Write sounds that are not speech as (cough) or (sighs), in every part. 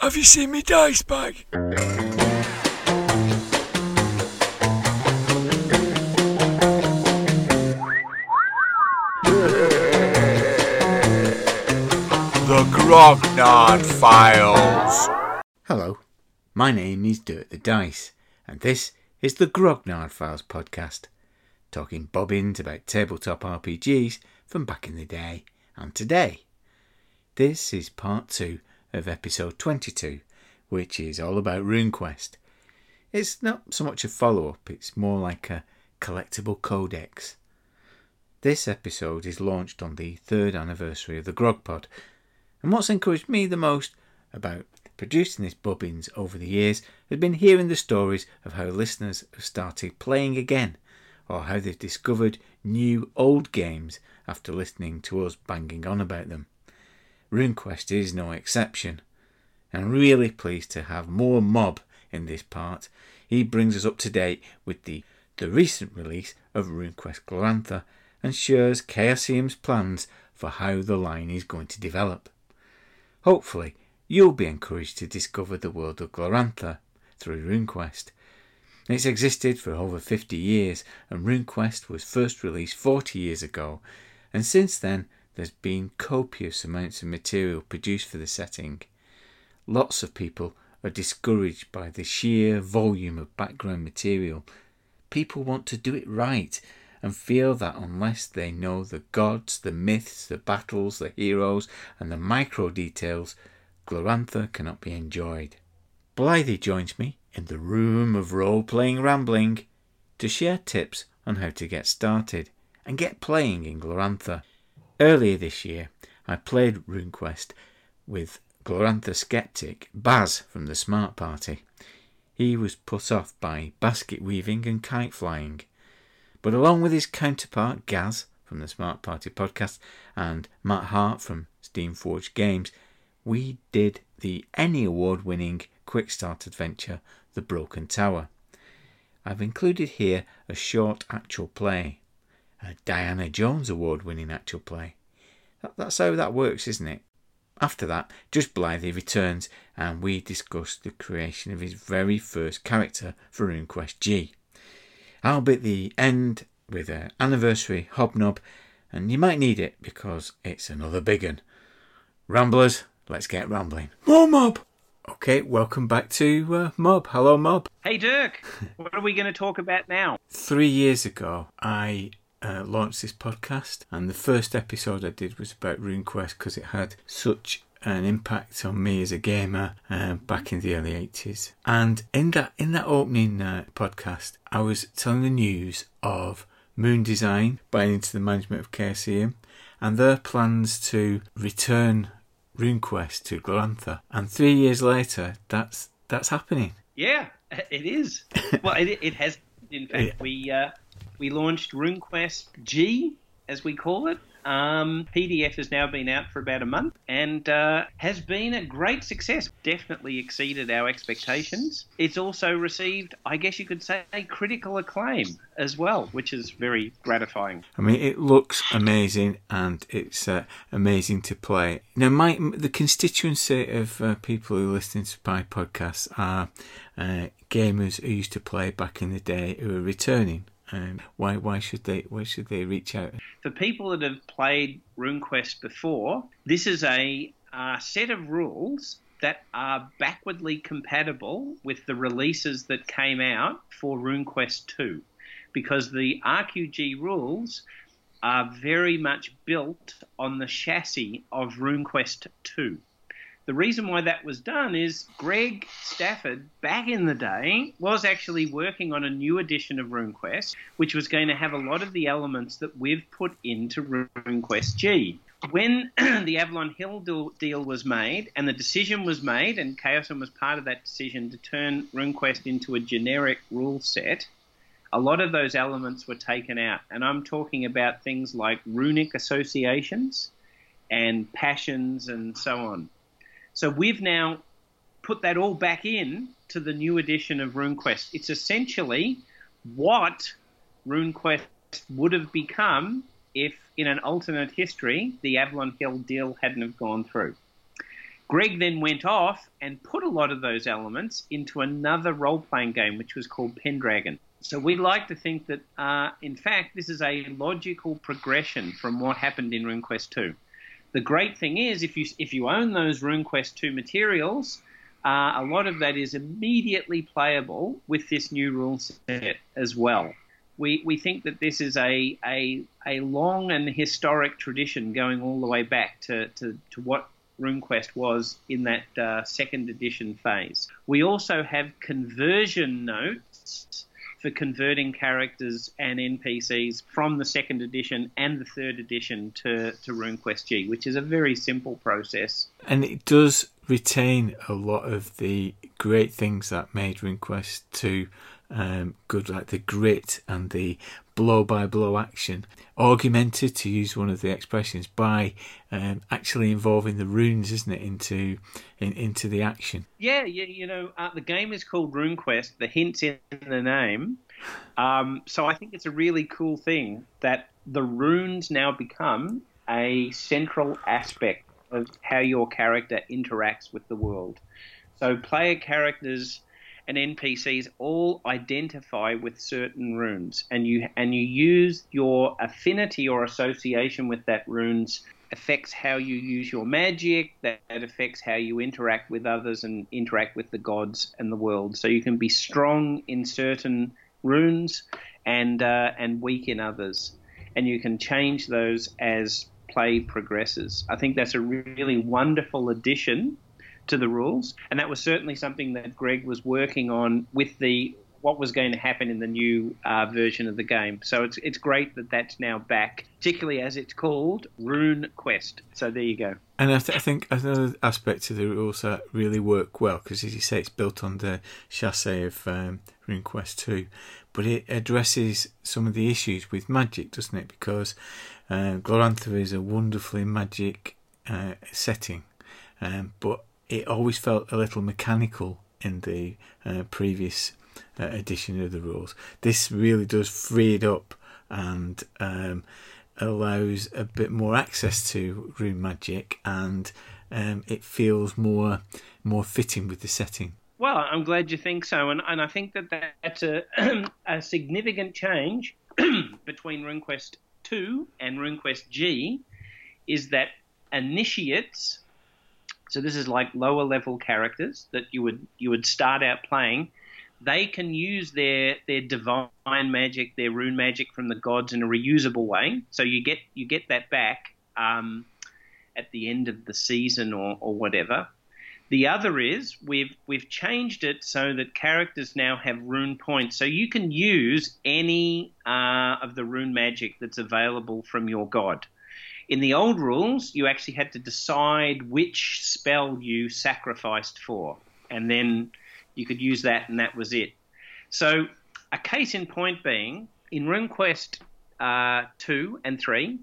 Have you seen me dice bag? The Grognard Files. Hello, my name is Dirk the Dice, and this is the Grognard Files podcast, talking bobbins about tabletop RPGs from back in the day and today. This is part two of episode 22, which is all about RuneQuest. It's not so much a follow up, it's more like a collectible codex. This episode is launched on the third anniversary of the Grog Pod, and what's encouraged me the most about producing this Bobbins over the years has been hearing the stories of how listeners have started playing again, or how they've discovered new old games after listening to us banging on about them. RuneQuest is no exception. I'm really pleased to have more Mob in this part. He brings us up to date with the, the recent release of RuneQuest Glorantha and shares Chaosium's plans for how the line is going to develop. Hopefully, you'll be encouraged to discover the world of Glorantha through RuneQuest. It's existed for over 50 years, and RuneQuest was first released 40 years ago, and since then there's been copious amounts of material produced for the setting. Lots of people are discouraged by the sheer volume of background material. People want to do it right and feel that unless they know the gods, the myths, the battles, the heroes, and the micro details, Glorantha cannot be enjoyed. Blythe joins me in the room of role playing rambling to share tips on how to get started and get playing in Glorantha. Earlier this year, I played RuneQuest with Glorantha skeptic Baz from the Smart Party. He was put off by basket weaving and kite flying. But along with his counterpart Gaz from the Smart Party podcast and Matt Hart from Steamforged Games, we did the Any Award winning quick start adventure The Broken Tower. I've included here a short actual play, a Diana Jones Award winning actual play. That, that's how that works, isn't it? After that, Judge Blythe returns and we discuss the creation of his very first character for RuneQuest G. I'll be at the end with an anniversary hobnob, and you might need it because it's another big one. Ramblers, let's get rambling. More mob. Okay, welcome back to uh, Mob. Hello, Mob. Hey Dirk, (laughs) what are we going to talk about now? Three years ago, I uh, launched this podcast, and the first episode I did was about RuneQuest because it had such an impact on me as a gamer uh, back in the early 80s. And in that in that opening uh, podcast, I was telling the news of Moon Design buying into the management of Chaosium and their plans to return RuneQuest to Glorantha. And three years later, that's that's happening. Yeah, (laughs) it is. well, it, it has. In fact, Yeah. we uh, we launched RuneQuest G, as we call it. Um, PDF has now been out for about a month and uh, has been a great success. Definitely exceeded our expectations. It's also received, I guess you could say, critical acclaim as well, which is very gratifying. I mean, it looks amazing and it's uh, amazing to play. Now, my the constituency of uh, people who listen to my podcasts are uh, gamers who used to play back in the day who are returning. Um, why? Why should they? Why should they reach out? For people that have played RuneQuest before, this is a set of rules that are backwardly compatible with the releases that came out for RuneQuest 2. Because the RQG rules are very much built on the chassis of RuneQuest 2. The reason why that was done is Greg Stafford, back in the day, was actually working on a new edition of RuneQuest, which was going to have a lot of the elements that we've put into RuneQuest G. When (clears throat) the Avalon Hill deal, was made, and the decision was made, and Chaosium was part of that decision to turn RuneQuest into a generic rule set, a lot of those elements were taken out. And I'm talking about things like runic associations and passions and so on. So we've now put that all back in to the new edition of RuneQuest. It's essentially what RuneQuest would have become if, in an alternate history, the Avalon Hill deal hadn't have gone through. Greg then went off and put a lot of those elements into another role playing game, which was called Pendragon. So we like to think that, uh, in fact, this is a logical progression from what happened in RuneQuest 2. The great thing is, if you if you own those RuneQuest 2 materials, uh, a lot of that is immediately playable with this new rule set as well. We, we think that this is a, a, a long and historic tradition going all the way back to, to, to what RuneQuest was in that uh, second edition phase. We also have conversion notes for converting characters and NPCs from the second edition and the third edition to, to RuneQuest G, which is a very simple process. And it does retain a lot of the great things that made RuneQuest 2 um, good, like the grit and the blow by blow action, augmented, to use one of the expressions, by um, actually involving the runes, isn't it, into in, into the action? Yeah, you, you know, uh, the game is called RuneQuest. The hint's in the name. Um, so I think it's a really cool thing that the runes now become a central aspect of how your character interacts with the world. So player characters and NPCs all identify with certain runes, and you and you use your affinity or association with that runes affects how you use your magic. That, affects how you interact with others and interact with the gods and the world. So you can be strong in certain runes and uh, and weak in others, and you can change those as play progresses. I think that's a really wonderful addition to the rules, and that was certainly something that Greg was working on with the what was going to happen in the new uh, version of the game. So it's it's great that that's now back, particularly as it's called Rune Quest. So there you go. And I, th- I think another aspect of the rules that really work well because, as you say, it's built on the chassis of um, Rune Quest Two, but it addresses some of the issues with magic, doesn't it? Because uh, Glorantha is a wonderfully magic uh, setting, um, but it always felt a little mechanical in the uh, previous uh, edition of the rules. This really does free it up and um, allows a bit more access to rune magic, and um, it feels more more fitting with the setting. Well, I'm glad you think so, and, and I think that that's a, (clears throat) a significant change (clears throat) between RuneQuest 2 and RuneQuest G, is that initiates so this is like lower level characters that you would you would start out playing. They can use their their divine magic, their rune magic from the gods in a reusable way. So you get you get that back um, at the end of the season or, or whatever. The other is we've we've changed it so that characters now have rune points, so you can use any uh, of the rune magic that's available from your god. In the old rules, you actually had to decide which spell you sacrificed for, and then you could use that, and that was it. So, a case in point being, in RuneQuest uh, 2 and 3,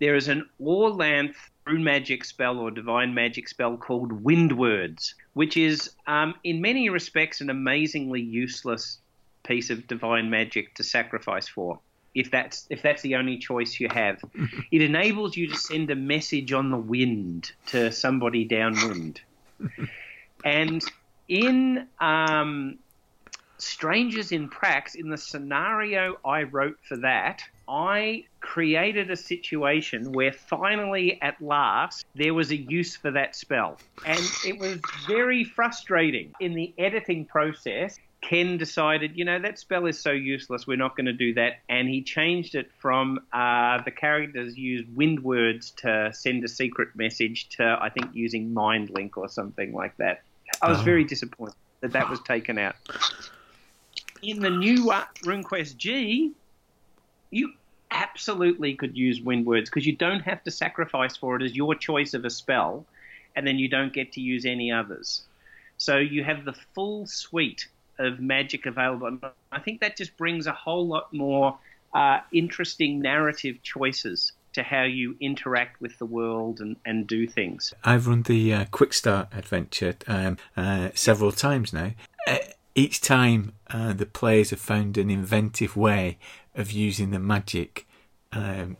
there is an Orlanth rune magic spell or divine magic spell called Wind Words, which is, um, in many respects, an amazingly useless piece of divine magic to sacrifice for if that's if that's the only choice you have. it enables you to send a message on the wind to somebody downwind. and in um, Strangers in Prax, in the scenario I wrote for that, I created a situation where finally, at last, there was a use for that spell. And it was very frustrating. In the editing process, Ken decided, you know, that spell is so useless, we're not going to do that. And he changed it from uh, the characters use wind words to send a secret message to, I think, using Mind Link or something like that. I was oh. very disappointed that that was taken out. In the new uh, RuneQuest G, you absolutely could use wind words because you don't have to sacrifice for it as your choice of a spell, and then you don't get to use any others. So you have the full suite of magic available. And I think that just brings a whole lot more uh, interesting narrative choices to how you interact with the world and, and do things. I've run the uh, Quick Start adventure um, uh, several times now. Uh, each time uh, the players have found an inventive way of using the magic um,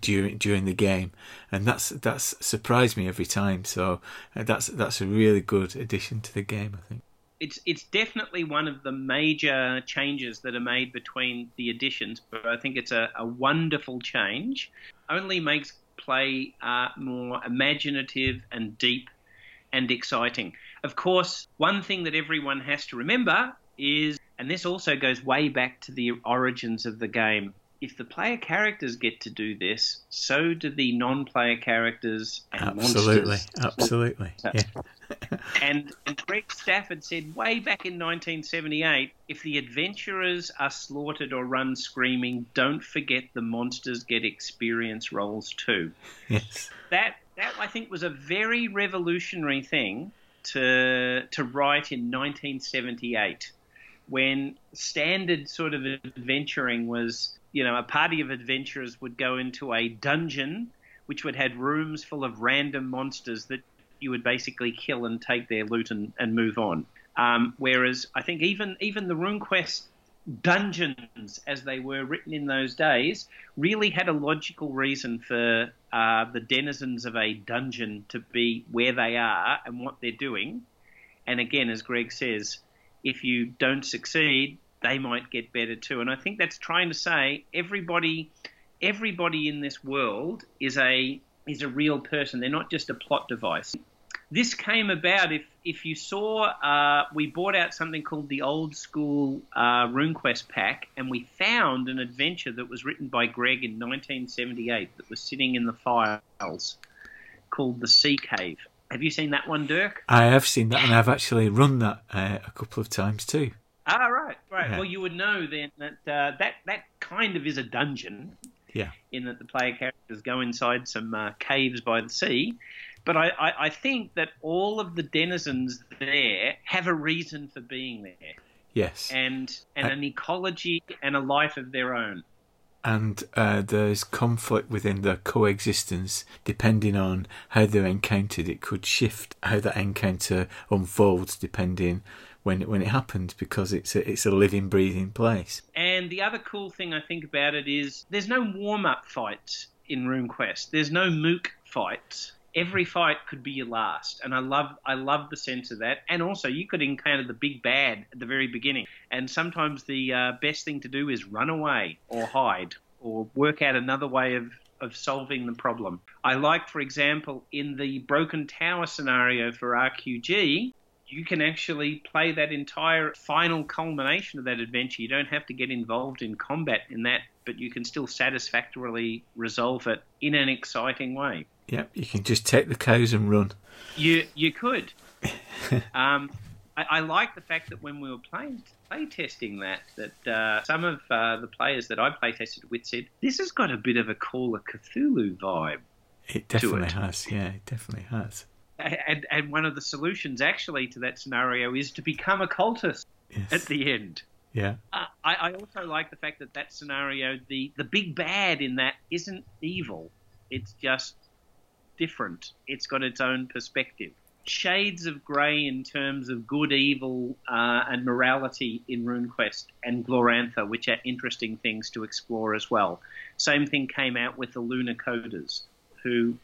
during during the game, and that's that's surprised me every time. So uh, that's that's a really good addition to the game, I think. It's it's definitely one of the major changes that are made between the editions, but I think it's a, a wonderful change. Only makes play uh, more imaginative and deep and exciting. Of course, one thing that everyone has to remember is, and this also goes way back to the origins of the game. If the player characters get to do this, so do the non-player characters and absolutely, monsters. absolutely, yeah. (laughs) (laughs) and, and Greg Stafford said way back in 1978 if the adventurers are slaughtered or run screaming, don't forget the monsters get experience rolls too. Yes. That, that I think was a very revolutionary thing to, to write in 1978 when standard sort of adventuring was, you know, a party of adventurers would go into a dungeon which would have rooms full of random monsters that you would basically kill and take their loot and, and move on. Um, whereas I think even even the RuneQuest dungeons, as they were written in those days, really had a logical reason for uh, the denizens of a dungeon to be where they are and what they're doing. And again, as Greg says, if you don't succeed, they might get better too. And I think that's trying to say everybody, everybody in this world is a is a real person. They're not just a plot device. This came about if if you saw uh, we bought out something called the old school uh, RuneQuest pack, and we found an adventure that was written by Greg in 1978 that was sitting in the files called the Sea Cave. Have you seen that one, Dirk? I have seen that, and I've actually run that uh, a couple of times too. Ah, right, right. Yeah. Well, you would know then that uh, that that kind of is a dungeon. Yeah. In that the player characters go inside some uh, caves by the sea, but I, I, I think that all of the denizens there have a reason for being there, Yes. and and Uh, an ecology and a life of their own. and uh, there's conflict within their coexistence depending on how they're encountered. It could shift how that encounter unfolds depending when when it happens because it's a, it's a living, breathing place. And the other cool thing I think about it is there's no warm up fights in RuneQuest. There's no mook fights. Every fight could be your last, and I love I love the sense of that. And also, you could encounter the big bad at the very beginning, and sometimes the uh, best thing to do is run away or hide or work out another way of of solving the problem. I like, for example, in the broken tower scenario for RQG, you can actually play that entire final culmination of that adventure. You don't have to get involved in combat in that, but you can still satisfactorily resolve it in an exciting way. Yep, you can just take the cows and run. You you could. (laughs) um, I, I like the fact that when we were playing play testing that, that uh, some of uh, the players that I play tested with said this has got a bit of a Call of Cthulhu vibe. It definitely it. has. Yeah, it definitely has. And, and one of the solutions actually to that scenario is to become a cultist Yes. at the end. yeah. Uh, I, I also like the fact that that scenario, the, the big bad in that isn't evil. It's just different. It's got its own perspective. Shades of grey in terms of good, evil, uh, and morality in RuneQuest and Glorantha, which are interesting things to explore as well. Same thing came out with the Lunar Coders, who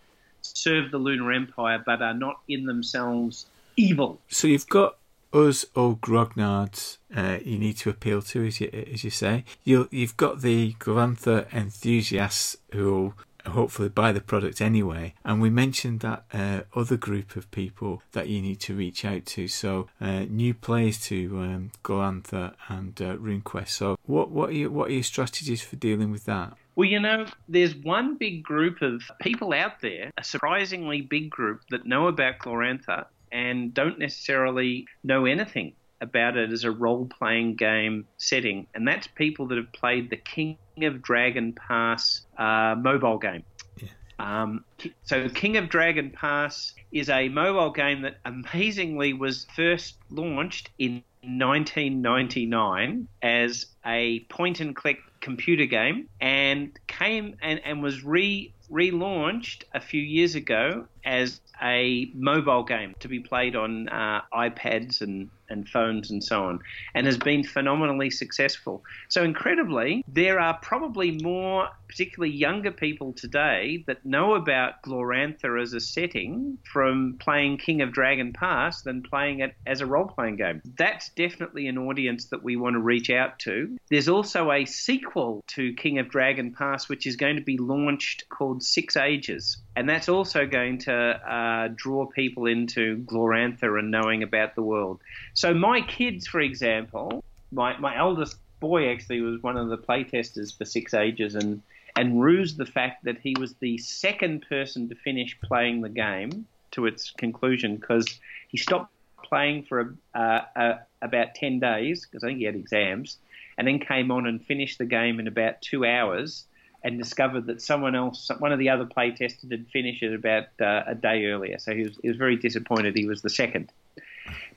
serve the Lunar Empire but are not in themselves evil. So you've got us old grognards uh, you need to appeal to, as you, as you say. you you've got the Glorantha enthusiasts who will hopefully buy the product anyway. And we mentioned that uh, other group of people that you need to reach out to. So uh, new players to um, and uh, RuneQuest. So what what are what are your strategies for dealing with that? Well, you know, there's one big group of people out there, a surprisingly big group that know about Glorantha and don't necessarily know anything about it as a role playing game setting. And that's people that have played the King of Dragon Pass uh, mobile game. Yeah. Um, so, King of Dragon Pass is a mobile game that amazingly was first launched in 1999 as a point and click computer game and came and, and was re relaunched a few years ago as a mobile game to be played on uh, iPads and, and phones and so on, and has been phenomenally successful. So, incredibly, there are probably more, particularly younger people today, that know about Glorantha as a setting from playing King of Dragon Pass than playing it as a role playing game. That's definitely an audience that we want to reach out to. There's also a sequel to King of Dragon Pass, which is going to be launched called Six Ages. And that's also going to uh, draw people into Glorantha and knowing about the world. So my kids, for example, my, my eldest boy actually was one of the playtesters for Six Ages and, and rused the fact that he was the second person to finish playing the game to its conclusion because he stopped playing for uh, uh, about 10 days because I think he had exams and then came on and finished the game in about two hours and discovered that someone else, one of the other playtesters, had finished it about uh, a day earlier. So he was, he was very disappointed he was the second.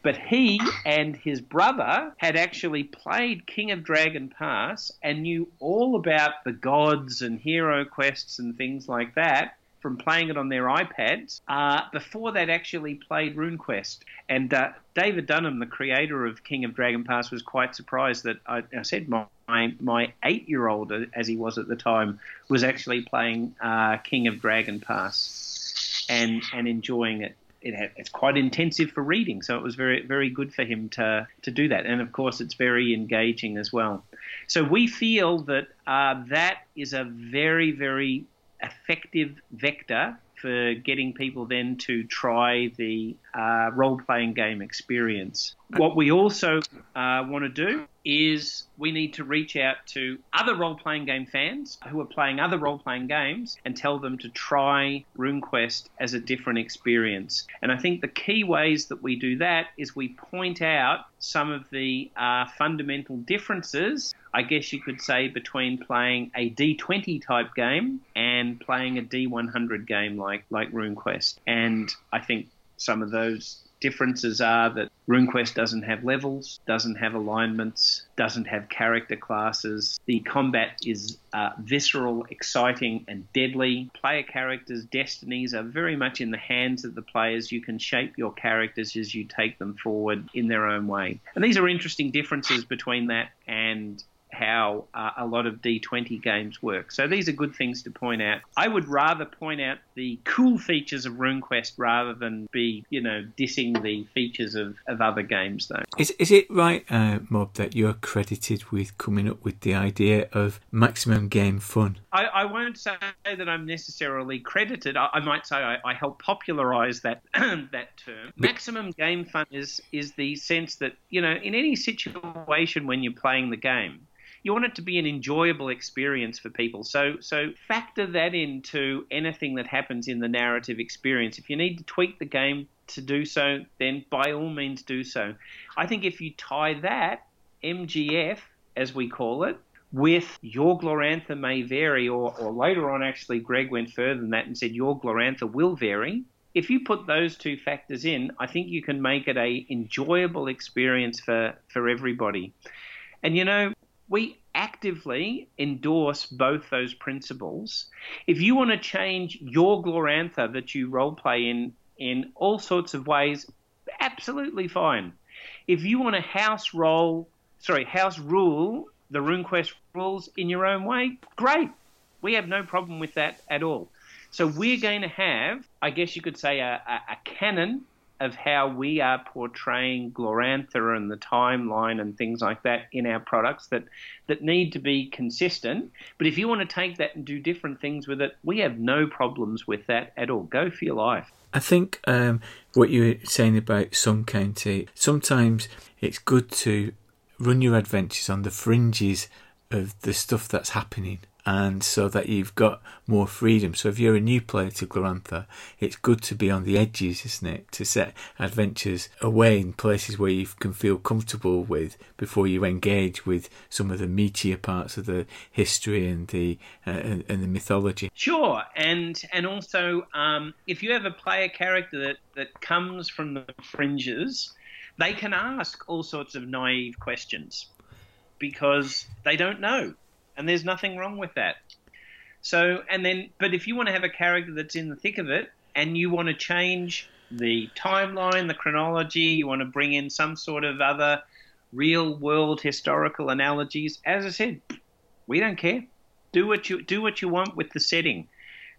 But he and his brother had actually played King of Dragon Pass and knew all about the gods and hero quests and things like that from playing it on their iPads uh, before they'd actually played RuneQuest. And uh, David Dunham, the creator of King of Dragon Pass, was quite surprised that I, I said my my eight year old, as he was at the time, was actually playing uh, King of Dragon Pass and and enjoying it. It had, it's quite intensive for reading, so it was very very good for him to to do that. And of course, it's very engaging as well. So we feel that uh, that is a very very effective vector for getting people then to try the uh, role playing game experience. What we also uh, want to do is we need to reach out to other role playing game fans who are playing other role playing games and tell them to try RuneQuest as a different experience. And I think the key ways that we do that is we point out some of the uh, fundamental differences I guess you could say, between playing a D20 type game and playing a D100 game like, like RuneQuest. And I think some of those differences are that RuneQuest doesn't have levels, doesn't have alignments, doesn't have character classes. The combat is uh, visceral, exciting, and deadly. Player characters' destinies are very much in the hands of the players. You can shape your characters as you take them forward in their own way. And these are interesting differences between that and how uh, a lot of D20 games work. So these are good things to point out. I would rather point out the cool features of RuneQuest rather than be, you know, dissing the features of, of other games, though. Is, is it right, uh, Mob, that you're credited with coming up with the idea of maximum game fun? I, I won't say that I'm necessarily credited. I, I might say I, I helped popularise that (clears throat) that term. Maximum game fun is is the sense that you know in any situation when you're playing the game, you want it to be an enjoyable experience for people. So so factor that into anything that happens in the narrative experience. If you need to tweak the game to do so, then by all means do so. I think if you tie that MGF as we call it with your Glorantha may vary, or, or later on, actually, Greg went further than that and said your Glorantha will vary. If you put those two factors in, I think you can make it a enjoyable experience for, for everybody. And you know, we actively endorse both those principles. If you want to change your Glorantha that you roleplay in in all sorts of ways, absolutely fine. If you want to house roll, sorry, house rule the RuneQuest rules in your own way, great. We have no problem with that at all. So we're going to have, I guess you could say, a, a, a canon of how we are portraying Glorantha and the timeline and things like that in our products that that need to be consistent. But if you want to take that and do different things with it, we have no problems with that at all. Go for your life. I think um, what you were saying about Sun County, sometimes it's good to run your adventures on the fringes of the stuff that's happening and so that you've got more freedom. So if you're a new player to Glorantha, it's good to be on the edges, isn't it? To set adventures away in places where you can feel comfortable with before you engage with some of the meatier parts of the history and the uh, and, and, the mythology. Sure, and and also um, if you ever play a character that that comes from the fringes, they can ask all sorts of naive questions because they don't know and there's nothing wrong with that. So, and then, but if you want to have a character that's in the thick of it and you want to change the timeline, the chronology, you want to bring in some sort of other real world historical analogies, as I said, we don't care. Do what you do what you want with the setting.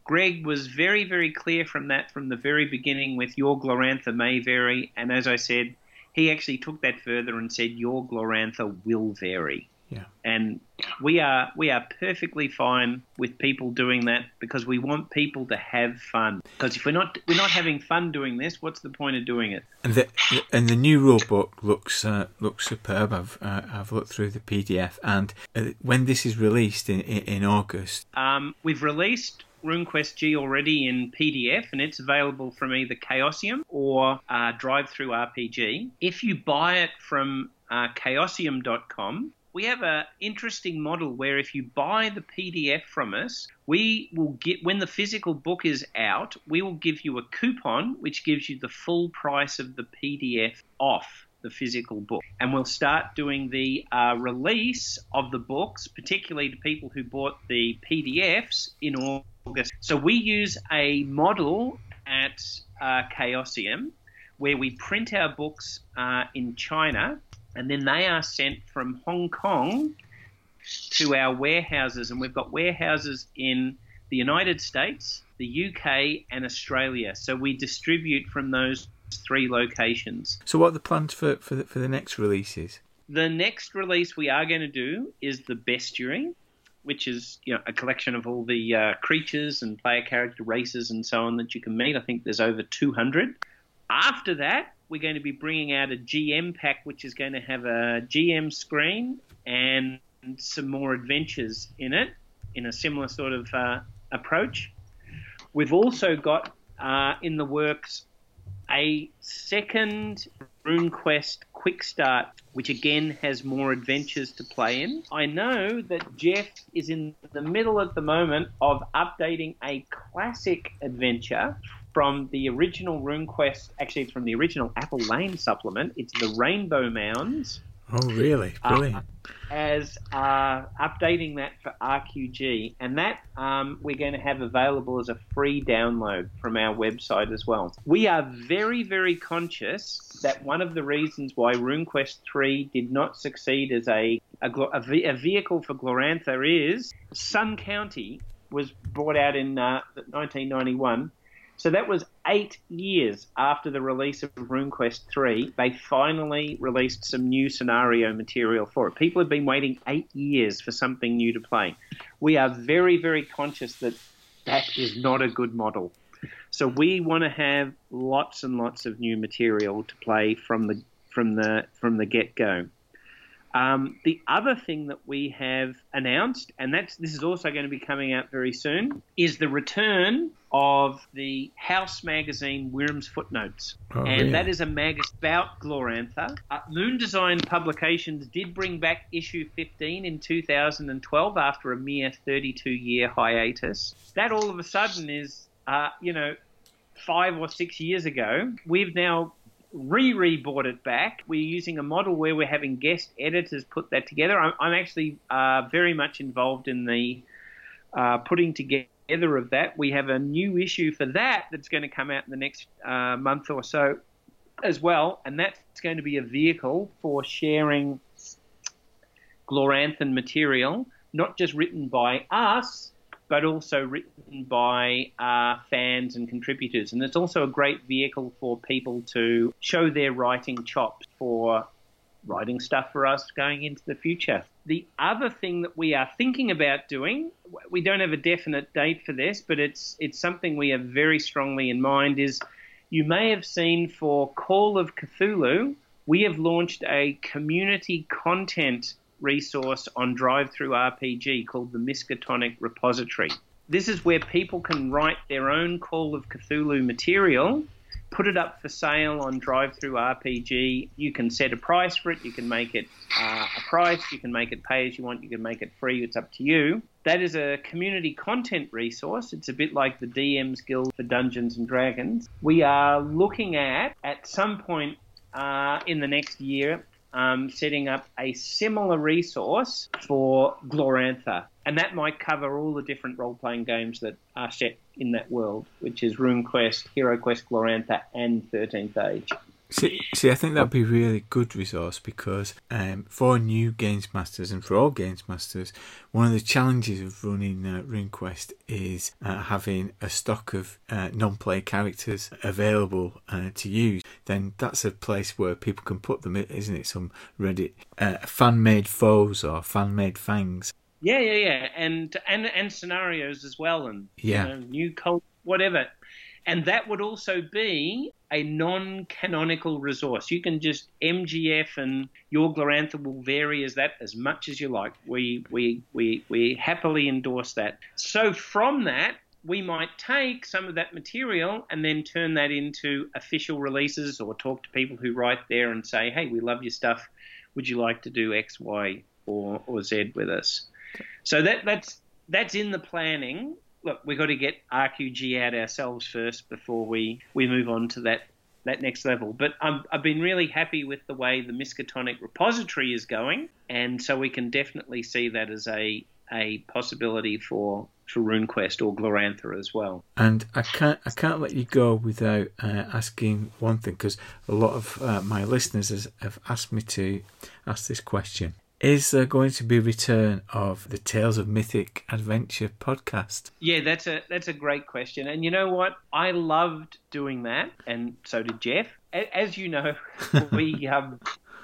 Greg was very, very clear from that from the very beginning with your Glorantha may vary, and as I said, he actually took that further and said your Glorantha will vary. Yeah. And we are we are perfectly fine with people doing that because we want people to have fun. Because if we're not we're not having fun doing this, what's the point of doing it? And the and the new rule book looks uh, looks superb. I've uh, I've looked through the PDF, and uh, when this is released in in, in August, Um, we've released RuneQuest G already in PDF, and it's available from either Chaosium or uh, Drive Through RPG. If you buy it from uh, Chaosium.com, we have an interesting model where if you buy the PDF from us, we will get when the physical book is out, we will give you a coupon which gives you the full price of the PDF off the physical book. And we'll start doing the uh, release of the books, particularly to people who bought the PDFs in August. So we use a model at uh, Chaosium where we print our books uh, in China and then they are sent from Hong Kong to our warehouses. And we've got warehouses in the United States, the UK, and Australia. So we distribute from those three locations. so what are the plans for for the, for the next releases? The next release we are going to do is the Bestiary, which is you know a collection of all the uh, creatures and player character races and so on that you can meet. I think there's over 200. After that, we're going to be bringing out a GM pack, which is going to have a GM screen and some more adventures in it, in a similar sort of uh, approach. We've also got uh, in the works a second RuneQuest Quick Start, which again has more adventures to play in. I know that Jeff is in the middle at the moment of updating a classic adventure from the original RuneQuest. Actually, it's from the original Apple Lane supplement. It's the Rainbow Mounds Oh, really? Brilliant. as uh, updating that for RQG, and that um, we're going to have available as a free download from our website as well. We are very, very conscious that one of the reasons why RuneQuest 3 did not succeed as a, a, a, a vehicle for Glorantha is Sun County was brought out in uh, 1991. So that was eight years after the release of RuneQuest 3. They finally released some new scenario material for it. People have been waiting eight years for something new to play. We are very, very conscious that that is not a good model. So we want to have lots and lots of new material to play from the from the from the get go. Um, the other thing that we have announced, and that's this is also going to be coming out very soon, is the return of the House magazine Wyrm's Footnotes, Oh, and really? that is a mag about Glorantha. Uh, Moon Design Publications did bring back issue 15 in 2012 after a mere 32 year hiatus. That all of a sudden is, uh, you know, five or six years ago. We've now re bought it back. We're using a model where we're having guest editors put that together. I'm, I'm actually uh, very much involved in the uh, putting together of that. We have a new issue for that that's going to come out in the next uh, month or so as well, and that's going to be a vehicle for sharing Gloranthan material, not just written by us, but also written by uh, fans and contributors. And it's also a great vehicle for people to show their writing chops for writing stuff for us going into the future. The other thing that we are thinking about doing, we don't have a definite date for this, but it's it's something we have very strongly in mind is you may have seen for Call of Cthulhu, we have launched a community content resource on Drive Through RPG called the Miskatonic Repository. This is where people can write their own Call of Cthulhu material, put it up for sale on Drive Through RPG. You can set a price for it, you can make it uh, a price, you can make it pay as you want, you can make it free, it's up to you. That is a community content resource. It's a bit like the DM's Guild for Dungeons and Dragons. We are looking at, at some point uh, in the next year, um, setting up a similar resource for Glorantha. And that might cover all the different role playing games that are set in that world, which is RuneQuest, HeroQuest, Glorantha, and 13th Age. See, see, I think that'd be a really good resource because um, for new games masters and for all games masters, one of the challenges of running uh, RuneQuest is uh, having a stock of uh, non-play characters available uh, to use. Then that's a place where people can put them, isn't it? Some Reddit uh, fan-made foes or fan-made fangs. Yeah, yeah, yeah, and and and scenarios as well, and Yeah. you know, new cult, whatever. And that would also be a non-canonical resource. You can just MGF and your Glorantha will vary as that as much as you like. We we we we happily endorse that. So from that, we might take some of that material and then turn that into official releases or talk to people who write there and say, "Hey, we love your stuff. Would you like to do X, Y, or or Z with us?" So that that's that's in the planning. Look, we've got to get RQG out ourselves first before we, we move on to that that next level. But I'm, I've been really happy with the way the Miskatonic repository is going, and so we can definitely see that as a a possibility for for RuneQuest or Glorantha as well. And I can't I can't let you go without uh, asking one thing because a lot of uh, my listeners has, have asked me to ask this question: Is there going to be a return of the Tales of Mythic Adventure podcast? Yeah, that's a that's a great question. And you know what? I loved doing that, and so did Jeff. As you know, (laughs) we um,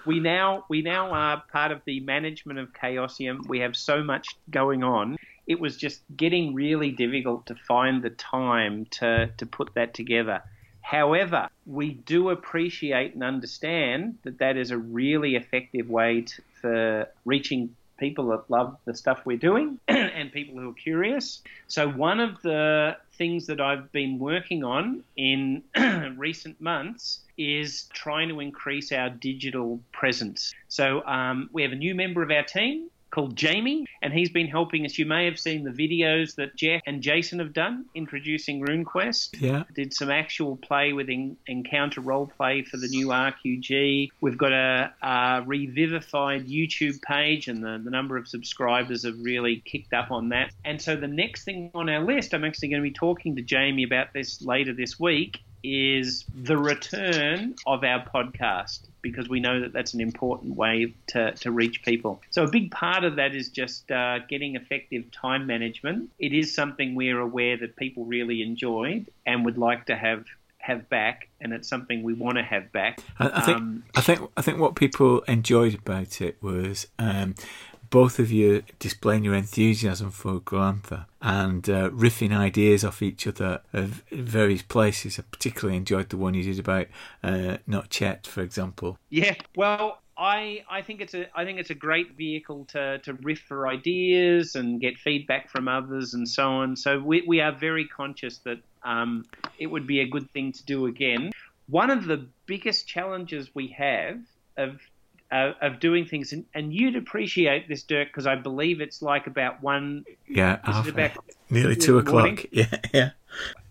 we now we now are part of the management of Chaosium. We have so much going on. It was just getting really difficult to find the time to to put that together. However, we do appreciate and understand that that is a really effective way to, for reaching people that love the stuff we're doing (clears throat) and people who are curious. So, one of the things that I've been working on in (clears throat) recent months is trying to increase our digital presence. So, um, we have a new member of our team called Jamie, and he's been helping us. You may have seen the videos that Jeff and Jason have done introducing RuneQuest Yeah. did some actual play with en- encounter role play for the new RQG. We've got a, a revivified YouTube page, and the, the number of subscribers have really kicked up on that. And so the next thing on our list, I'm actually going to be talking to Jamie about this later this week, is the return of our podcast because we know that that's an important way to, to reach people. So a big part of that is just uh, getting effective time management. It is something we're aware that people really enjoyed and would like to have have back, and it's something we want to have back. I, I think Um, I think I think what people enjoyed about it was um, both of you displaying your enthusiasm for Glorantha and uh, riffing ideas off each other of various places. I particularly enjoyed the one you did about uh, Nochet, for example. Yeah, well, I I think it's a I think it's a great vehicle to, to riff for ideas and get feedback from others and so on. So we we are very conscious that um, it would be a good thing to do again. One of the biggest challenges we have of uh, of doing things, and, and you'd appreciate this, Dirk, because I believe it's like about one. Yeah, half, about nearly two o'clock. morning? (laughs) Yeah, yeah.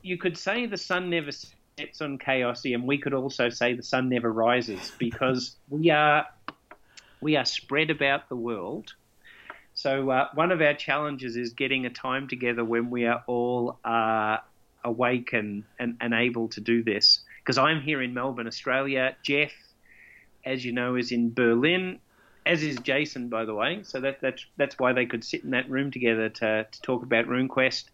you could say the sun never sets on Chaosium. We could also say the sun never rises because (laughs) we are we are spread about the world. So uh, one of our challenges is getting a time together when we are all uh, awake and, and, and able to do this. Because I'm here in Melbourne, Australia. Jeff, as you know, is in Berlin, as is Jason, by the way. So that, that's that's why they could sit in that room together to, to talk about RuneQuest.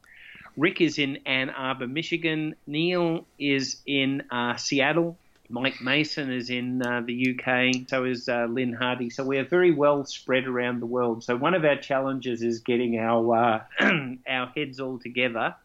Rick is in Ann Arbor, Michigan. Neil is in uh, Seattle. Mike Mason is in uh, the UK. So is uh, Lynne Hardy. So we are very well spread around the world. So one of our challenges is getting our uh, (clears throat) our heads all together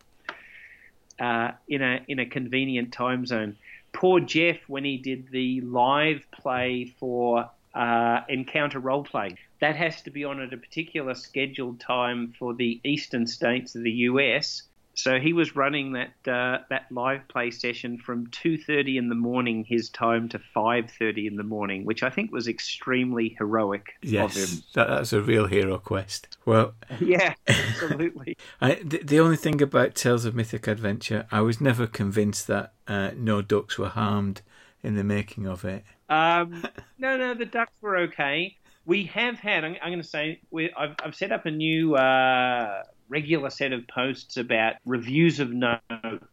uh, in a in a convenient time zone. Poor Jeff, when he did the live play for uh, Encounter Roleplay, that has to be on at a particular scheduled time for the eastern states of the US. So he was running that uh, that live play session from 2:30 in the morning his time to 5:30 in the morning, which I think was extremely heroic of him. Yes, that, that's a real hero quest. Well, (laughs) Yeah, absolutely. (laughs) I, the, the only thing about Tales of Mythic Adventure, I was never convinced that uh, no ducks were harmed in the making of it. Um, (laughs) no, no, the ducks were okay. We have had. I'm, I'm going to say we, I've, I've set up a new uh, regular set of posts about reviews of note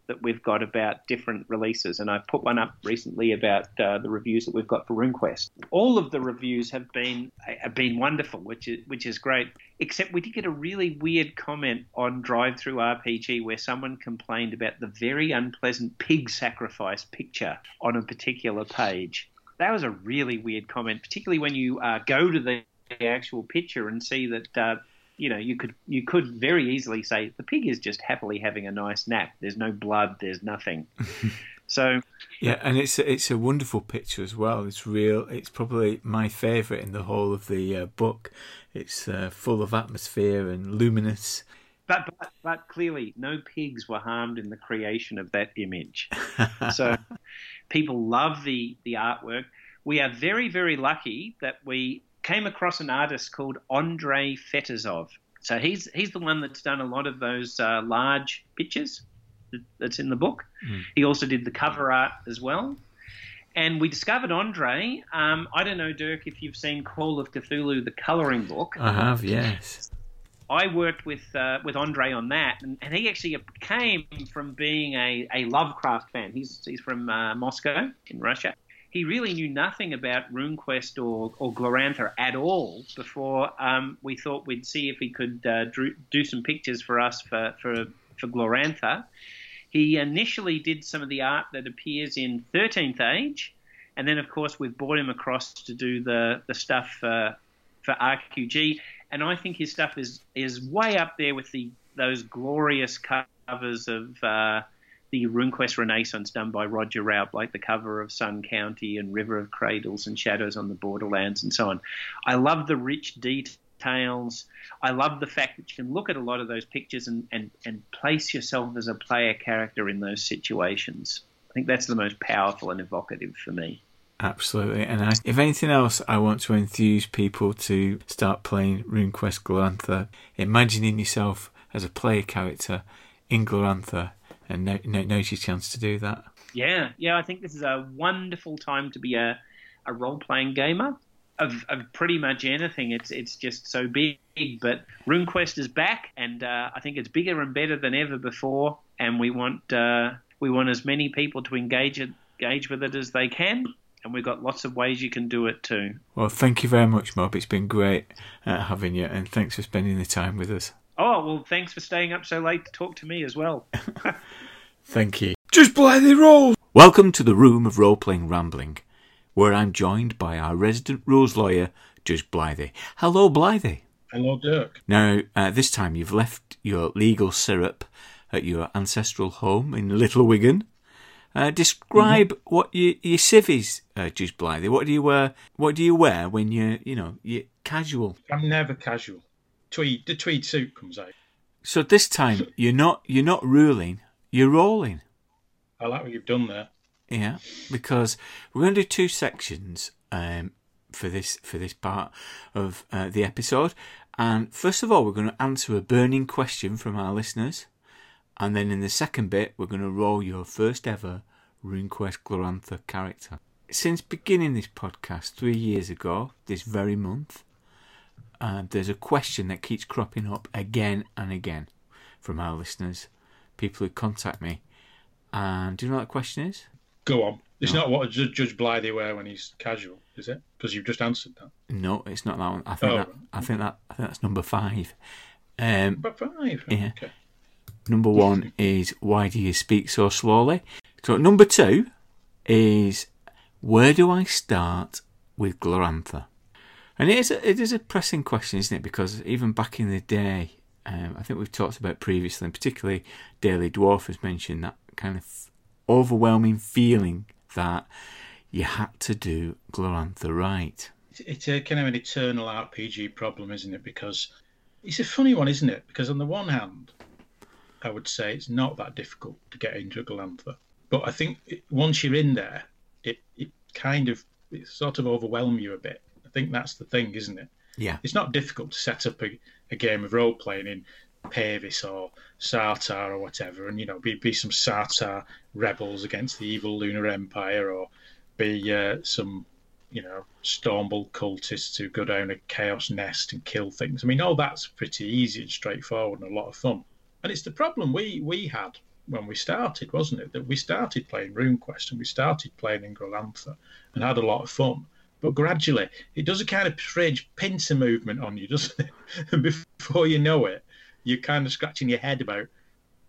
that we've got about different releases, and I've put one up recently about uh, the reviews that we've got for RuneQuest. All of the reviews have been have been wonderful, which is which is great. Except we did get a really weird comment on Drive Through RPG where someone complained about the very unpleasant pig sacrifice picture on a particular page. That was a really weird comment, particularly when you uh, go to the actual picture and see that uh, you know you could you could very easily say the pig is just happily having a nice nap. There's no blood. There's nothing. (laughs) so Yeah, and it's it's a wonderful picture as well. It's real. It's probably my favourite in the whole of the uh, book. It's uh, full of atmosphere and luminous. But, but but clearly, no pigs were harmed in the creation of that image. so (laughs) people love the the artwork. We are very very lucky that we came across an artist called Andrei Fetisov. So he's he's the one that's done a lot of those uh, large pictures that's in the book. He also did the cover art as well. And we discovered Andre. Um, I don't know, Dirk, if you've seen Call of Cthulhu, the colouring book. I have, yes. I worked with uh, with Andre on that, and, and he actually came from being a, a Lovecraft fan. He's he's from uh, Moscow in Russia. He really knew nothing about RuneQuest or, or Glorantha at all before um, we thought we'd see if he could uh, do some pictures for us for, for, for Glorantha. He initially did some of the art that appears in 13th Age, and then, of course, we've brought him across to do the, the stuff for, for RQG. And I think his stuff is, is way up there with the those glorious covers of uh, the RuneQuest Renaissance done by Roger Raupp, like the cover of Sun County and River of Cradles and Shadows on the Borderlands and so on. I love the rich details. I love the fact that you can look at a lot of those pictures and, and, and place yourself as a player character in those situations. I think that's the most powerful and evocative for me. Absolutely. And I, if anything else, I want to enthuse people to start playing RuneQuest Glorantha, imagining yourself as a player character in Glorantha, and now, now, now's your chance to do that. Yeah, yeah, I think this is a wonderful time to be a, a role playing gamer of, of pretty much anything. It's it's just so big. But RuneQuest is back, and uh, I think it's bigger and better than ever before. And we want uh, we want as many people to engage it, engage with it as they can. And we've got lots of ways you can do it too. Well, thank you very much, Mob. It's been great uh, having you, and thanks for spending the time with us. Oh well, thanks for staying up so late to talk to me as well. (laughs) Thank you. Just play the roll. Welcome to the Room of Role Playing Rambling, where I'm joined by our resident rules lawyer, Judge Blythe. Hello, Blythe. Hello, Dirk. Now, uh, this time you've left your legal syrup at your ancestral home in Little Wigan. Uh, describe what your your civvies, uh, Judge Blythe. What do you wear? What do you wear when you you know you're casual? I'm never casual. Tweed, the tweed suit comes out. So this time you're not you're not ruling, you're rolling. I like what you've done there. Yeah, because we're going to do two sections um, for this for this part of uh, the episode. And first of all, we're going to answer a burning question from our listeners, and then in the second bit, we're going to roll your first ever RuneQuest Glorantha character. Since beginning this podcast three years ago, this very month, uh, there's a question that keeps cropping up again and again from our listeners, people who contact me. And do you know what that question is? Go on. It's not what Ju- Judge Blythe wear when he's casual, is it? Because you've just answered that. No, it's not that one. I think Oh, that I think that I think that's number five. Um, But five. Yeah. Okay. number one is why do you speak so slowly? So number two is where do I start with Glorantha? And it is a, it is a pressing question, isn't it? Because even back in the day, um, I think we've talked about previously, and particularly Daily Dwarf has mentioned that kind of overwhelming feeling that you had to do Glorantha right. It's, a kind of an eternal RPG problem, isn't it? Because it's a funny one, isn't it? Because on the one hand, I would say it's not that difficult to get into Glorantha. But I think once you're in there, it, it kind of it sort of overwhelm you a bit. I think that's the thing, isn't it? Yeah. It's not difficult to set up a, a game of role playing in Pavis or Sartar or whatever, and you know, be be some Sartar rebels against the evil Lunar Empire, or be uh, some you know, Stormbull cultists who go down a chaos nest and kill things. I mean, all that's pretty easy and straightforward and a lot of fun. And it's the problem we we had when we started, wasn't it? That we started playing RuneQuest and we started playing in Glorantha and had a lot of fun. But gradually, it does a kind of strange pincer movement on you, doesn't it? (laughs) and before you know it, you're kind of scratching your head about,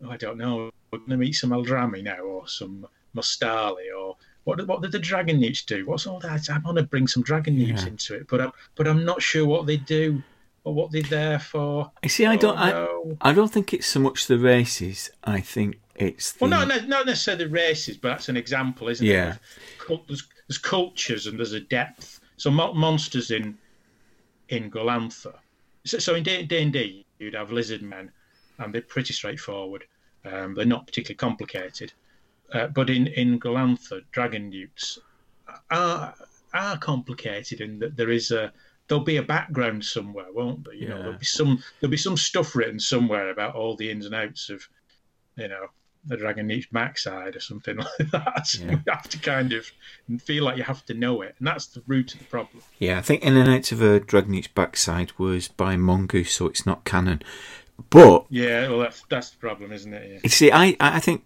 oh, I don't know, we're going to meet some Eldrazi now or some Mostali or what what did the dragonewts do? What's all that? I want to bring some dragonewts Yeah. into it, but I'm but I'm not sure what they do or what they're there for. You see, I oh, don't, Oh, no. I, I don't think it's so much the races. I think it's the, Well, not not necessarily the races, but that's an example, isn't Yeah. it? Cult- There's, there's cultures and there's a depth. So mo- monsters in in Glorantha. So, so in D and D, you'd have lizard men, and they're pretty straightforward. Um, they're not particularly complicated. Uh, but in in Glorantha, dragon newts are are complicated in that there is a there'll be a background somewhere, won't there? You know, there'll be some there'll be some stuff written somewhere about all the ins and outs of, you know, the dragonewt's backside or something (laughs) like that. So Yeah. you have to kind of feel like you have to know it, and that's the root of the problem. Yeah, I think In and Out of a Dragonewt's Backside was by Mongoose, so it's not canon. But Yeah, well, that's that's the problem, isn't it? Yeah. you see, I, I think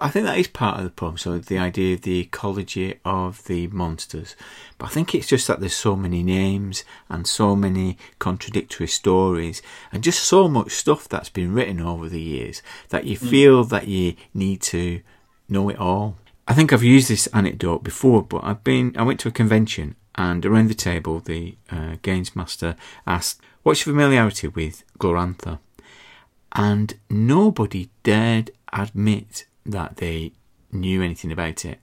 I think that is part of the problem. So the idea of the ecology of the monsters, but I think it's just that there's so many names and so many contradictory stories, and just so much stuff that's been written over the years that you feel that you need to know it all. I think I've used this anecdote before, but I've been I went to a convention and around the table the uh, games master asked, "What's your familiarity with Glorantha?" and nobody dared admit that they knew anything about it.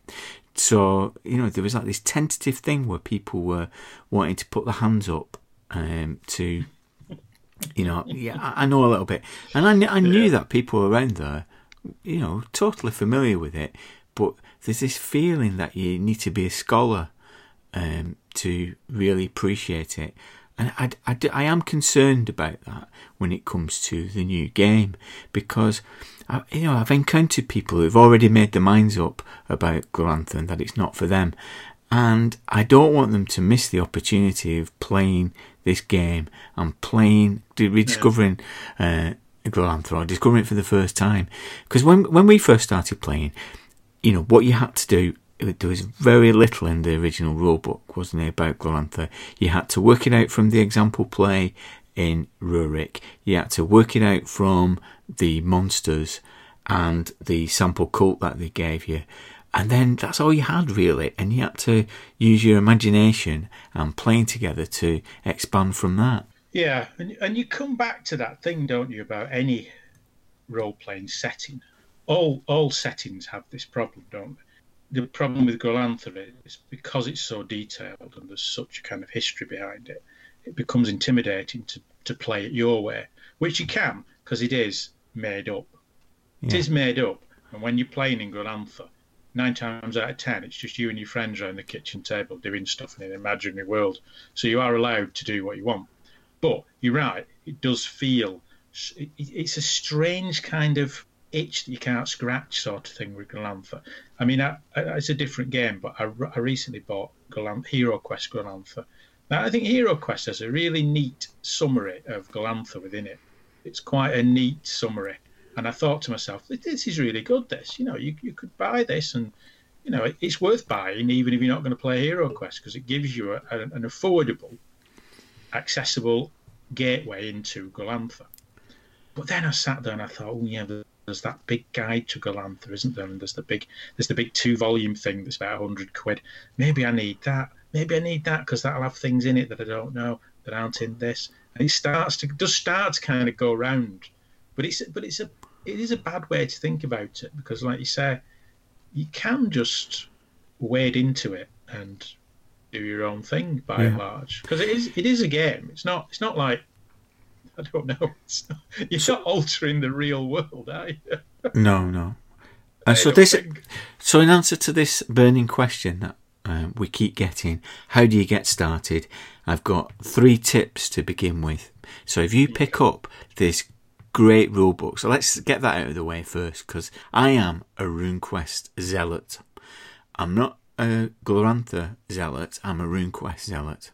So you know there was like this tentative thing where people were wanting to put their hands up um, to, you know, yeah, I know a little bit, and I, I knew Yeah. that people around there, you know, totally familiar with it, but there's this feeling that you need to be a scholar um, to really appreciate it. And I, I, I am concerned about that when it comes to the new game because, I, you know, I've encountered people who've already made their minds up about Glorantha and that it's not for them. And I don't want them to miss the opportunity of playing this game and playing, rediscovering uh, Glorantha or discovering it for the first time. Because when, when we first started playing, you know, what you had to do, there was very little in the original rulebook, wasn't it, about Glorantha. You had to work it out from the example play in Rurik. You had to work it out from the monsters and the sample cult that they gave you. And then that's all you had really, and you had to use your imagination and playing together to expand from that. Yeah, and and you come back to that thing, don't you, about any role playing setting. All all settings have this problem, don't they? The problem with Glorantha is because it's so detailed and there's such a kind of history behind it, it becomes intimidating to, to play it your way, which you can because it is made up. It Yeah. is made up, and when you're playing in Glorantha, nine times out of ten, it's just you and your friends around the kitchen table doing stuff in an imaginary world. So you are allowed to do what you want. But you're right, it does feel it's a strange kind of itch that you can't scratch sort of thing with Glorantha. I mean, I, I, it's a different game, but I, I recently bought Golan- Hero Quest Glorantha. Now, I think Hero Quest has a really neat summary of Glorantha within it. It's quite a neat summary. And I thought to myself, this is really good, this. You know, you, you could buy this and, you know, it, it's worth buying even if you're not going to play Hero Quest because it gives you a, a, an affordable, accessible gateway into Glorantha. But then I sat there and I thought, oh yeah, there's that big guide to Glorantha, isn't there? And there's the big, there's the big two volume thing that's about hundred quid. Maybe I need that. Maybe I need that because that'll have things in it that I don't know that aren't in this. And it starts to does start to kind of go round, but it's but it's a it is a bad way to think about it because, like you say, you can just wade into it and do your own thing by and large because it is it is a game. It's not it's not like I don't know. (laughs) It's not, you're not altering the real world, are you? No, no. And so this, think. so in answer to this burning question that um, we keep getting, how do you get started? I've got three tips to begin with. So if you pick up this great rule book, so let's get that out of the way first, because I am a RuneQuest zealot. I'm not a Glorantha zealot. I'm a RuneQuest zealot.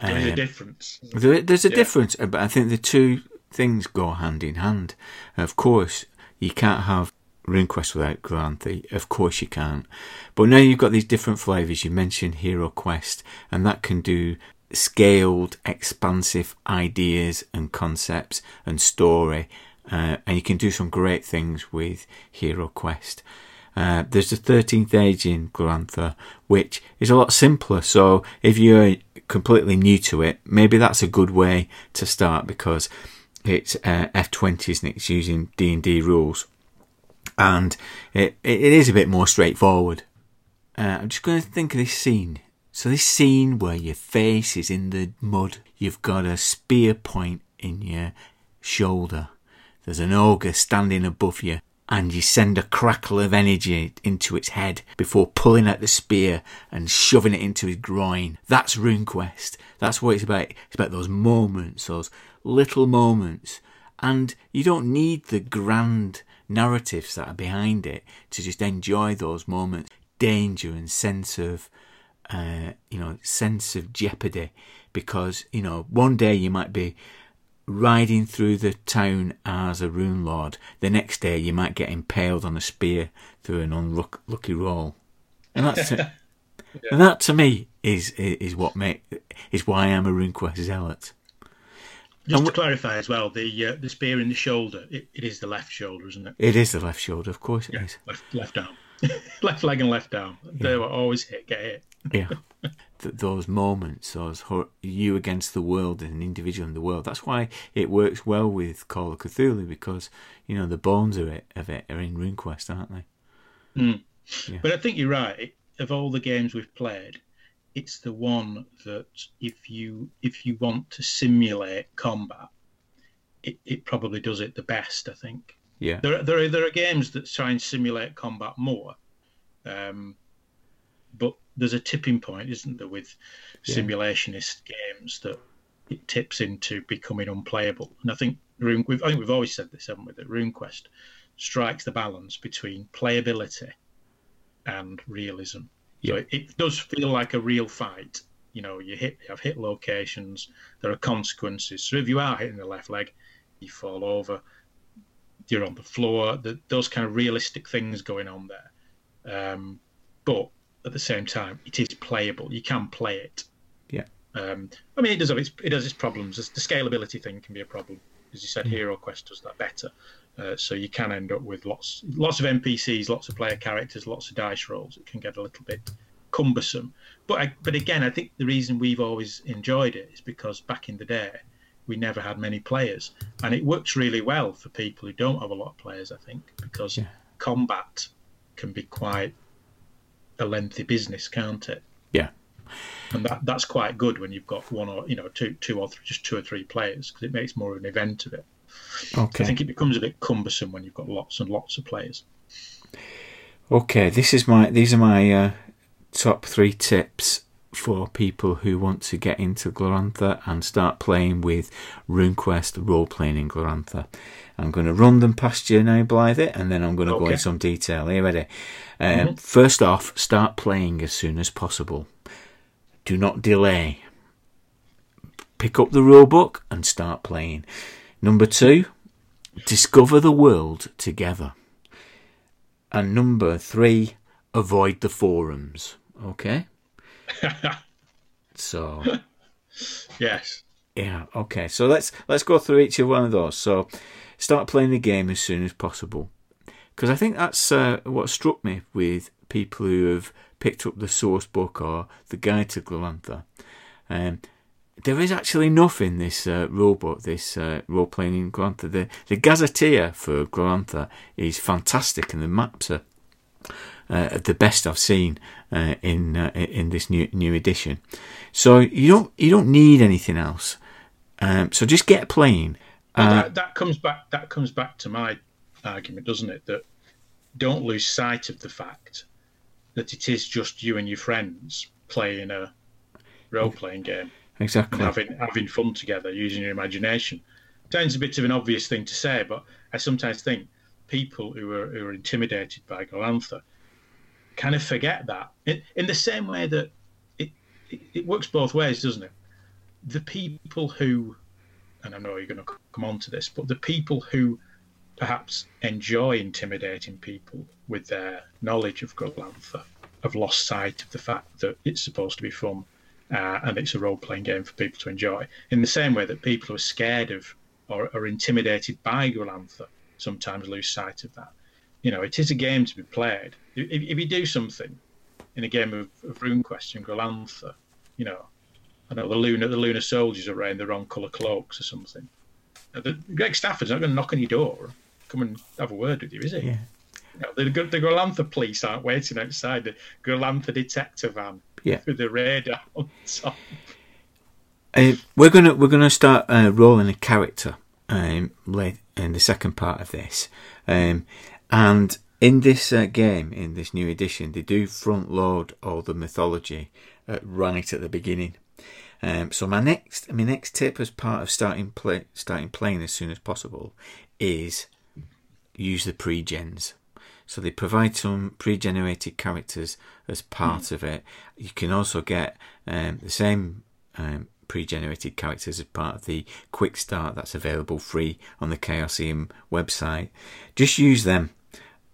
There's a Um, difference. there, there's a Yeah. difference, but I think the two things go hand in hand. Of course, you can't have RuneQuest without Glorantha. Of course, you can't. But now you've got these different flavours. You mentioned Hero Quest, and that can do scaled, expansive ideas and concepts and story, uh, and you can do some great things with Hero Quest. Uh, there's the 13th age in Glorantha, which is a lot simpler. So if you're completely new to it, maybe that's a good way to start because it's uh, F20, isn't? It's using D&D rules. And it, it is a bit more straightforward. Uh, I'm just going to think of this scene. So this scene where your face is in the mud, you've got a spear point in your shoulder. There's an ogre standing above you, and you send a crackle of energy into its head before pulling out the spear and shoving it into his groin. That's RuneQuest. That's what it's about. It's about those moments, those little moments. And you don't need the grand narratives that are behind it to just enjoy those moments. Danger and sense of uh, you know, sense of jeopardy because, you know, one day you might be riding through the town as a rune lord. The next day you might get impaled on a spear through an unlucky roll. And that's to, (laughs) and that to me is is what make is why I'm a RuneQuest zealot. Just to clarify as well, the uh, the spear in the shoulder, it, it is the left shoulder, isn't it? It is the left shoulder, of course it is. Left, left arm. (laughs) left leg and left arm. They were always hit, get hit. Yeah. (laughs) Th- those moments, those hor- you against the world as an individual in the world. That's why it works well with Call of Cthulhu because you know the bones of it of it are in RuneQuest, aren't they? Mm. Yeah. But I think you're right. Of all the games we've played, it's the one that if you if you want to simulate combat, it, it probably does it the best. I think. Yeah. There, are- there are there are games that try and simulate combat more, um, but there's a tipping point, isn't there, with Yeah. simulationist games that it tips into becoming unplayable. And I think Rune, we've, I think we've always said this, haven't we? That RuneQuest strikes the balance between playability and realism. So Yeah. it, it does feel like a real fight. You know, you hit, you have hit locations. There are consequences. So if you are hitting the left leg, you fall over. You're on the floor. The, those kind of realistic things going on there. Um, but at the same time, it is playable. You can play it. Yeah. Um, I mean, it does have its it has its problems. The scalability thing can be a problem. As you said, Hero Quest does that better. Uh, so you can end up with lots lots of NPCs, lots of player characters, lots of dice rolls. It can get a little bit cumbersome. But I, but again, I think the reason we've always enjoyed it is because back in the day we never had many players, and it works really well for people who don't have a lot of players. I think because Yeah. combat can be quite a lengthy business, can't it? Yeah. and that that's quite good when you've got one or you know two two or three, just two or three players because it makes more of an event of it. I think it becomes a bit cumbersome when you've got lots and lots of players. Okay. This is my. These are my uh, top three tips for people who want to get into Glorantha and start playing with RuneQuest role playing in Glorantha. I'm going to run them past you now, Blythe, and then I'm going to go Okay. in some detail. Are you ready? Um, Mhm. First off, start playing as soon as possible. Do not delay. Pick up the rulebook and start playing. Number two, discover the world together. And number three, avoid the forums. Okay? (laughs) So yes. yeah, okay. So let's let's go through each of one of those. So start playing the game as soon as possible, because I think that's uh, what struck me with people who have picked up the source book or the guide to Glorantha. Um, there is actually enough in this uh, this uh, role playing in. The the gazetteer for Glorantha is fantastic, and the maps are uh, the best I've seen uh, in uh, in this new new edition. So you don't you don't need anything else. Um, so just get playing. Well, Uh, that, that comes back. That comes back to my argument, doesn't it? That don't lose sight of the fact that it is just you and your friends playing a role-playing game and exactly. having having fun together using your imagination. Sounds a bit of an obvious thing to say, but I sometimes think people who are who are intimidated by Glorantha kind of forget that. In, in the same way that it, it, it works both ways, doesn't it? The people who, and I know you're going to come on to this, but the people who perhaps enjoy intimidating people with their knowledge of Glorantha have lost sight of the fact that it's supposed to be fun uh, and it's a role playing game for people to enjoy. In the same way that people who are scared of or are intimidated by Glorantha sometimes lose sight of that. You know, it is a game to be played. If, if you do something in a game of, of RuneQuest and Glorantha, you know, I know the lunar the lunar soldiers are wearing the wrong colour cloaks or something. The, Greg Stafford's not going to knock on your door, come and have a word with you, is he? Yeah. You know, the, the police aren't waiting outside the Glorantha detector van Yeah. the radar (laughs) on top. Uh, we're gonna we're gonna start uh, rolling a character um, late in the second part of this, um, and in this uh, game, in this new edition, they do front load all the mythology uh, right at the beginning. Um, so my next my next tip as part of starting play starting playing as soon as possible is use the pre-gens. So they provide some pre-generated characters as part of it. You can also get um, the same um, pre-generated characters as part of the quick start that's available free on the Chaosium website. Just use them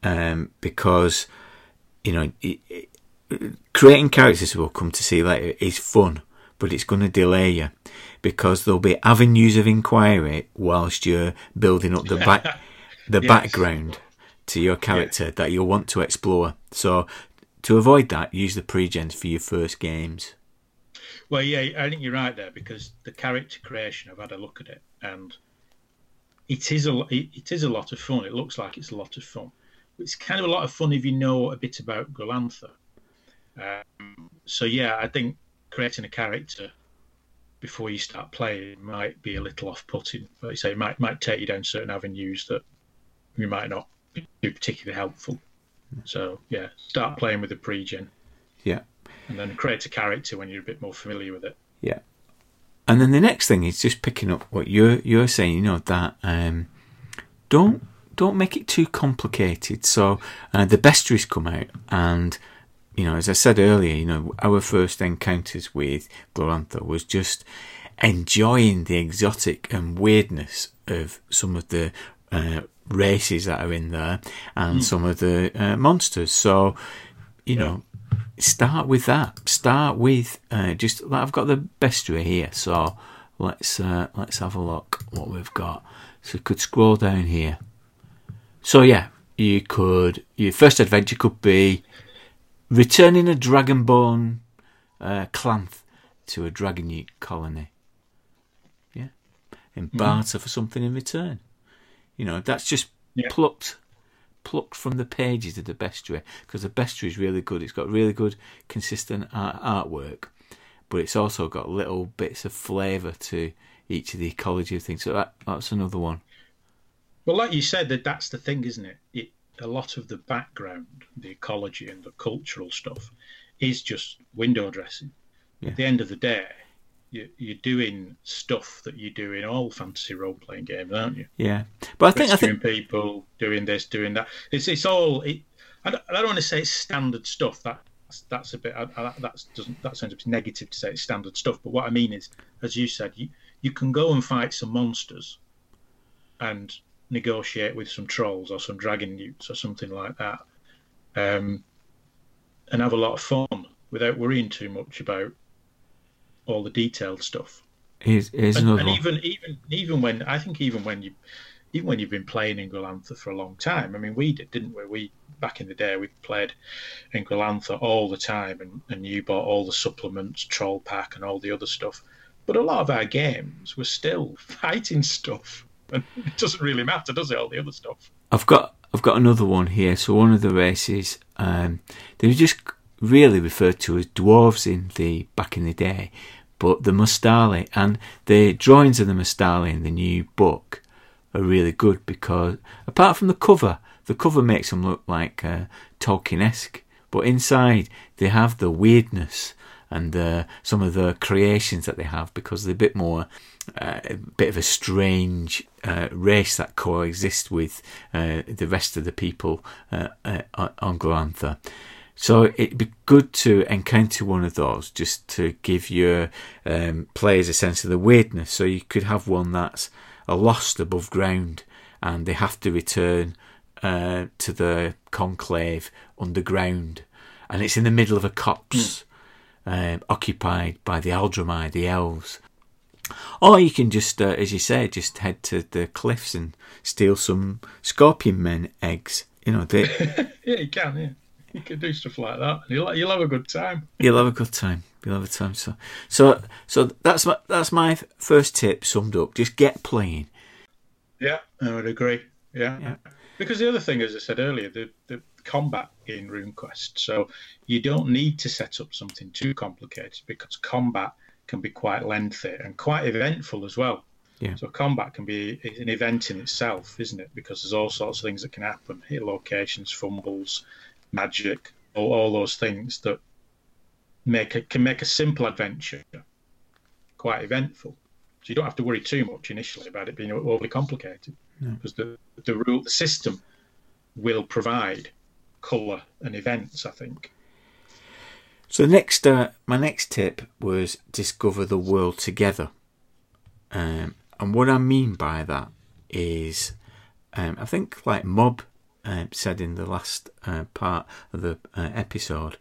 um, because you know it, it, creating characters we'll come to see later is fun, but it's going to delay you because there'll be avenues of inquiry whilst you're building up the back the (laughs) Yes. background to your character that you'll want to explore. So to avoid that, use the pre-gens for your first games. Well, yeah, I think you're right there because the character creation, I've had a look at it, and it is a it, is a lot of fun. It looks like it's a lot of fun. It's kind of a lot of fun if you know a bit about Glorantha. Um, so yeah, I think creating a character before you start playing might be a little off-putting. Like you say, it might might take you down certain avenues that you might not be particularly helpful. So yeah, start playing with the pre-gen Yeah. and then create a character when you're a bit more familiar with it. Yeah. And then the next thing is just picking up what you're you're saying, you know, that um, don't don't make it too complicated. So uh, the bestiaries come out and you know, as I said earlier, you know, our first encounters with Glorantha was just enjoying the exotic and weirdness of some of the uh, races that are in there and some of the uh, monsters. So, you know, start with that. Start with uh, just like I've got the bestiary here, so let's uh, let's have a look what we've got. So you could scroll down here. So yeah, you could your first adventure could be returning a dragonborn uh, clanth to a dragon colony. Yeah, in barter for something in return. You know that's just Yeah. plucked plucked from the pages of the bestiary because the bestiary is really good. It's got really good, consistent art- artwork, but it's also got little bits of flavour to each of the ecology of things. So that, that's another one. Well, like you said, that that's the thing, isn't it? It a lot of the background, the ecology and the cultural stuff, is just window dressing. Yeah. At the end of the day, you, you're doing stuff that you do in all fantasy role playing games, aren't you? Yeah, but I think I think people, doing this, doing that. It's it's all. It, I, don't, I don't want to say it's standard stuff. That's that's a bit. I, I, that's doesn't that sounds a bit negative to say it's standard stuff. But what I mean is, as you said, you you can go and fight some monsters, and negotiate with some trolls or some dragonewts or something like that, um, and have a lot of fun without worrying too much about all the detailed stuff here's, here's and, another and one. even even even when I think even when you even when you've been playing in Glorantha for a long time, I mean we did, didn't we? We back in the day we played in Glorantha all the time, and, and you bought all the supplements, troll pack, and all the other stuff. But a lot of our games were still (laughs) fighting stuff, and it doesn't really matter, does it? All the other stuff. I've got I've got another one here. So one of the races, um, they were just really referred to as dwarves in the back in the day, but the Mostali and the drawings of the Mostali in the new book are really good because apart from the cover, the cover makes them look like uh, Tolkien-esque, but inside they have the weirdness and uh, some of the creations that they have because they're a bit more uh, a bit of a strange uh, race that coexists with uh, the rest of the people uh, uh, on Glorantha. So it'd be good to encounter one of those just to give your um, players a sense of the weirdness. So you could have one that's a lost above ground and they have to return uh, to the conclave underground, and it's in the middle of a copse um, occupied by the Aldryami, the elves. Or you can just, uh, as you say, just head to the cliffs and steal some scorpion men eggs. You know, they, (laughs) yeah, you can. Yeah, you can do stuff like that. You'll you'll have a good time. you'll have a good time. You'll have a time. So, so, so that's my that's my first tip summed up. Just get playing. Yeah, I would agree. Yeah. Yeah. Because the other thing, as I said earlier, the, the combat in RuneQuest. So you don't need to set up something too complicated because combat can be quite lengthy and quite eventful as well. Yeah. So combat can be an event in itself, isn't it? Because there's all sorts of things that can happen: hit locations, fumbles, magic, all, all those things that make it can make a simple adventure quite eventful. So you don't have to worry too much initially about it being overly complicated because the the rule the system will provide color and events. I think. So next, uh, my next tip was discover the world together, um, and what I mean by that is, um, I think like Mob um, said in the last uh, part of the uh, episode,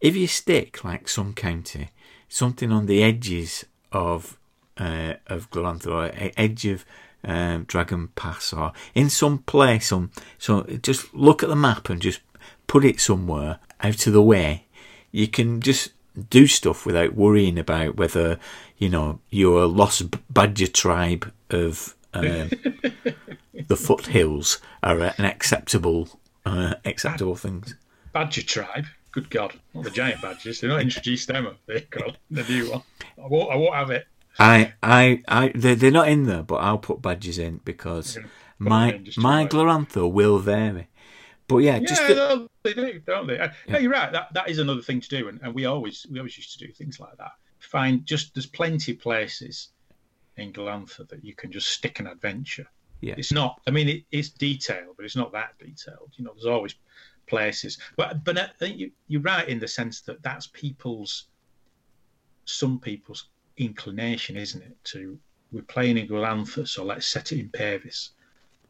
if you stick like some county, something on the edges of uh, of Glorantha or edge of um, Dragon Pass or in some place, some so just look at the map and just put it somewhere out of the way. You can just do stuff without worrying about whether you know your lost badger tribe of um, the foothills are an acceptable uh, acceptable things. Badger tribe. Good God, not the giant badgers. They're not introduced them. Have they? God, the new one. I won't. I won't have it. I, I, I, they're, they're not in there, but I'll put badgers in because You're gonna put my my. Glorantha will vary. But yeah, just yeah, the- they do, don't they? Uh, No, you're right. That that is another thing to do, and, and we always we always used to do things like that. Find just there's plenty of places in Glorantha that you can just stick an adventure. Yeah. It's not. I mean, it, it's detailed, but it's not that detailed. You know, there's always places. But but I think you, you're right in the sense that that's people's some people's inclination, isn't it? To we're playing in Glorantha, so let's set it in Pavis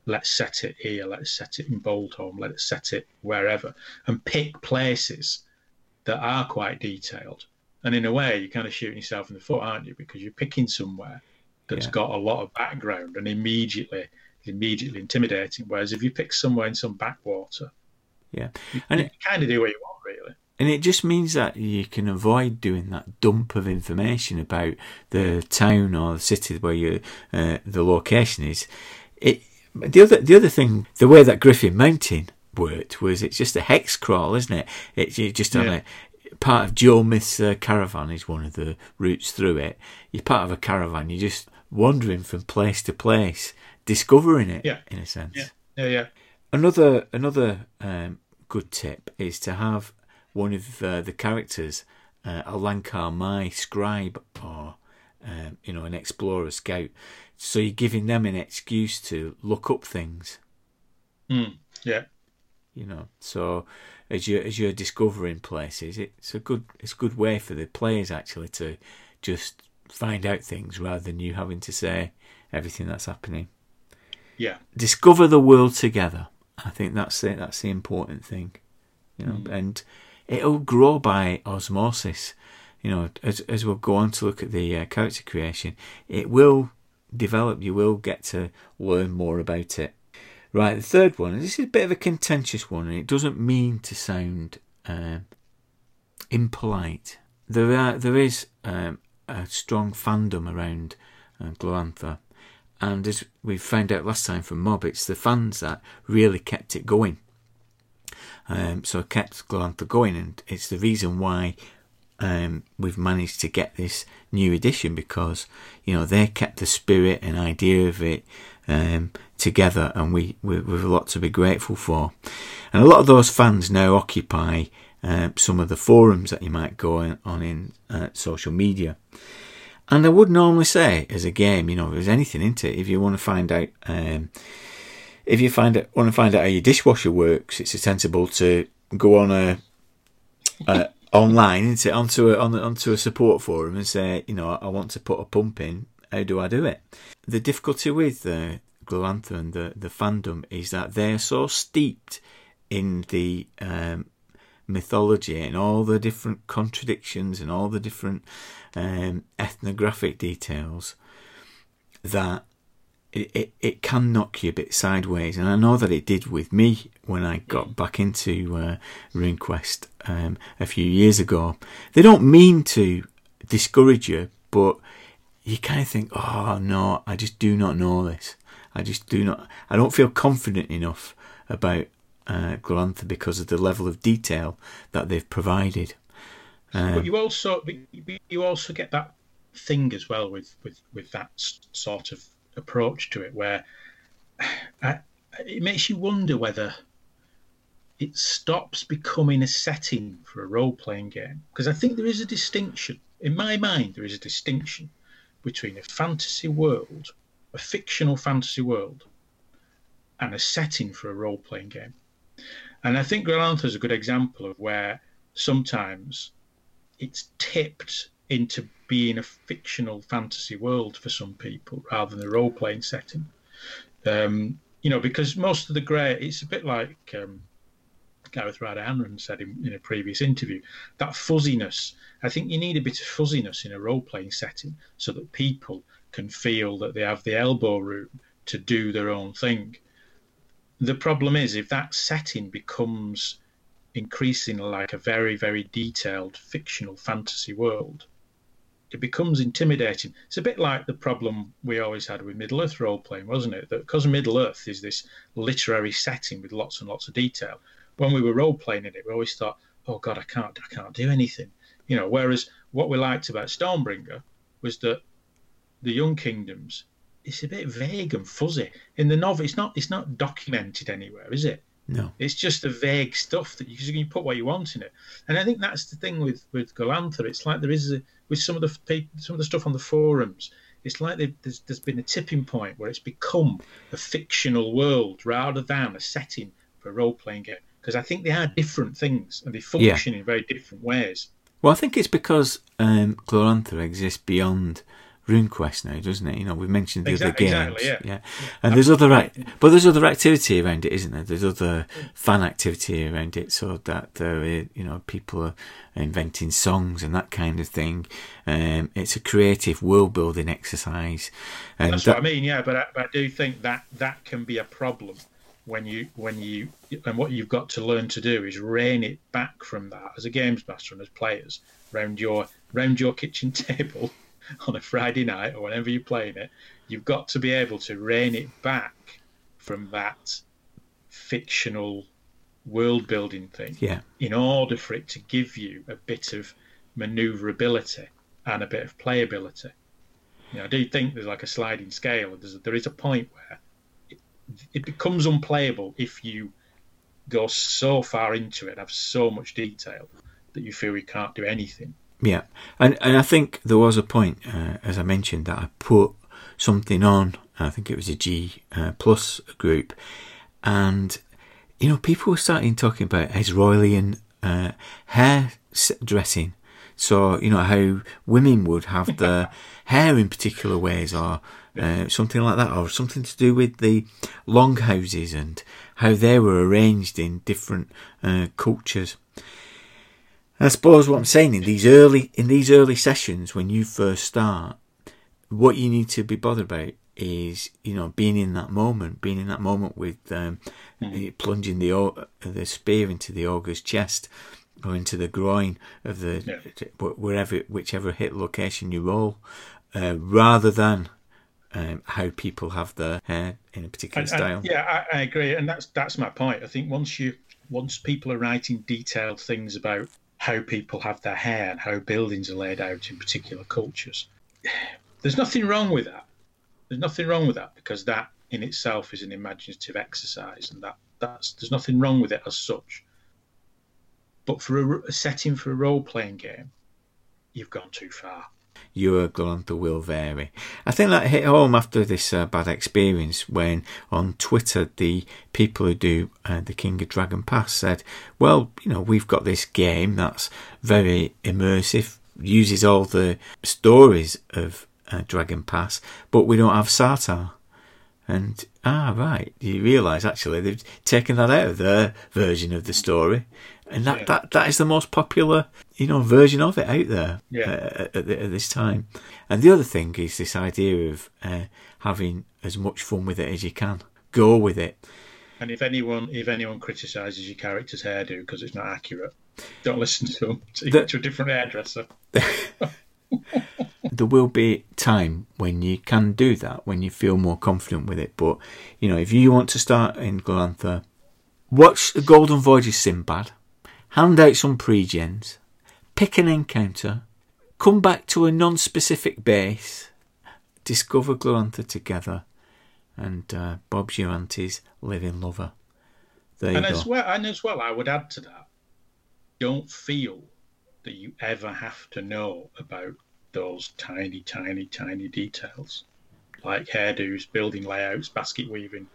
let's set it here, let's set it in Boldhome, let's set it wherever, and pick places that are quite detailed. And in a way, you're kind of shooting yourself in the foot, aren't you? Because you're picking somewhere that's Yeah. got a lot of background and immediately immediately intimidating. Whereas if you pick somewhere in some backwater, yeah, and you it, kind of do what you want, really. and it just means that you can avoid doing that dump of information about the town or the city where you uh, the location is. It the other the other thing, the way that Griffin Mountain worked was it's just a hex crawl, isn't it? It's you just on Yeah. a part of Joe Myth's uh, caravan is one of the routes through it. You're part of a caravan. You're just wandering from place to place, discovering it Yeah. in a sense. Yeah, yeah, yeah. Another another um, good tip is to have one of uh, the characters, uh, a Lhankor Mhy scribe or um, you know an explorer scout, so you're giving them an excuse to look up things. Mm, yeah, You know, so as you as you're discovering places, it's a good it's a good way for the players actually to just find out things rather than you having to say everything that's happening. yeah, discover the world together. I think that's it. That's the important thing, you know. And it'll grow by osmosis. You know, as as we'll go on to look at the uh, character creation, it will develop. You will get to learn more about it. Right, the third one. and This is a bit of a contentious one, and it doesn't mean to sound um, impolite. There are there is um, a strong fandom around uh, Glorantha, and as we found out last time from Mob, it's the fans that really kept it going. Um, so kept Glorantha going, and it's the reason why um, we've managed to get this new edition because you know they kept the spirit and idea of it um, together, and we we we've a lot to be grateful for. And a lot of those fans now occupy uh, some of the forums that you might go on in uh, social media. And I would normally say, as a game, you know, if there's anything into it, if you want to find out, um, if you find it, want to find out how your dishwasher works, it's sensible to go on a uh, (laughs) online into onto a on, onto a support forum and say, you know, I want to put a pump in. How do I do it? The difficulty with uh, Glorantha and the the fandom is that they're so steeped in the um, mythology and all the different contradictions and all the different um, ethnographic details that it, it, it can knock you a bit sideways. And I know that it did with me when I got back into uh, RuneQuest um, a few years ago. They don't mean to discourage you, but you kind of think, oh no, I just do not know this. I just do not, I don't feel confident enough about uh, Glorantha because of the level of detail that they've provided. Um, but you also you also get that thing as well with with with that sort of approach to it, where (sighs) I, it makes you wonder whether it stops becoming a setting for a role playing game. Because I think there is a distinction, in my mind, there is a distinction between a fantasy world, a fictional fantasy world, and a setting for a role playing game. And I think Glorantha is a good example of where sometimes it's tipped into being a fictional fantasy world for some people rather than a role playing setting. Um, you know, because most of the great, it's a bit like um, Gareth Ryder Hanrahan said in, in, a previous interview, that fuzziness. I think you need a bit of fuzziness in a role playing setting so that people can feel that they have the elbow room to do their own thing. The problem is if that setting becomes increasingly like a very, very detailed fictional fantasy world, it becomes intimidating. It's a bit like the problem we always had with Middle Earth role playing, wasn't it? That because Middle Earth is this literary setting with lots and lots of detail, when we were role playing in it, we always thought, "Oh God, I can't, I can't do anything," you know. Whereas what we liked about Stormbringer was that the Young Kingdoms, it's a bit vague and fuzzy in the novel. It's not, it's not documented anywhere, is it? No, it's just the vague stuff that you, can you put what you want in it, and I think that's the thing with with Glorantha. It's like there is a, with some of the some of the stuff on the forums. It's like there's, there's been a tipping point where it's become a fictional world rather than a setting for a role playing game. Because I think they are different things and they function yeah. in very different ways. Well, I think it's because um, Glorantha exists beyond RuneQuest now, doesn't it? You know, we've mentioned the exactly, other games, exactly, yeah. yeah. And there's other, but there's other activity around it, isn't there? There's other fan activity around it, so that there, you know, people are inventing songs and that kind of thing. Um, it's a creative world building exercise. And That's that, what I mean, yeah. But I, but I do think that that can be a problem when you when you and what you've got to learn to do is rein it back from that as a games master and as players round your round your kitchen (laughs) table (laughs) on a Friday night or whenever you're playing it, you've got to be able to rein it back from that fictional world building thing yeah. in order for it to give you a bit of maneuverability and a bit of playability. You know, I do think there's like a sliding scale. There's, there is a point where it, it becomes unplayable if you go so far into it, have so much detail that you feel you can't do anything. Yeah, and and I think there was a point, uh, as I mentioned, that I put something on. I think it was a G uh, plus group, and you know people were starting talking about Esrolian uh, hair dressing. So you know how women would have their (laughs) hair in particular ways, or uh, something like that, or something to do with the longhouses and how they were arranged in different uh, cultures. I suppose what I'm saying in these early in these early sessions when you first start, what you need to be bothered about is you know being in that moment, being in that moment with um, mm. plunging the the spear into the ogre's chest or into the groin of the yeah. wherever whichever hit location you roll, uh, rather than um, how people have their hair in a particular and, style. And, yeah, I, I, agree, and that's that's my point. I think once you once people are writing detailed things about how people have their hair and how buildings are laid out in particular cultures. (sighs) There's nothing wrong with that. There's nothing wrong with that because that in itself is an imaginative exercise, and that that's there's nothing wrong with it as such. But for a, a setting for a role playing game, you've gone too far. Your Glorantha will vary. I think that hit home after this uh, bad experience when on Twitter the people who do uh, the King of Dragon Pass said, well, you know, we've got this game that's very immersive, uses all the stories of uh, Dragon Pass, but we don't have Sartar. And ah, right, you realise actually they've taken that out of their version of the story, and that, Yeah. that, that is the most popular you know version of it out there Yeah. uh, at, at, at this time. And the other thing is this idea of uh, having as much fun with it as you can. Go with it. And if anyone if anyone criticises your character's hairdo because it's not accurate, don't listen to them. Take The- to a different hairdresser. (laughs) there will be time when you can do that, when you feel more confident with it. But you know, if you want to start in Glorantha, watch the Golden Voyage of Sinbad, hand out some pre-gens, pick an encounter, come back to a non-specific base, discover Glorantha together, and uh, Bob's your auntie's living lover. There And go. as well, and as well, I would add to that: don't feel that you ever have to know about those tiny, tiny, tiny details, like hairdos, building layouts, basket weaving,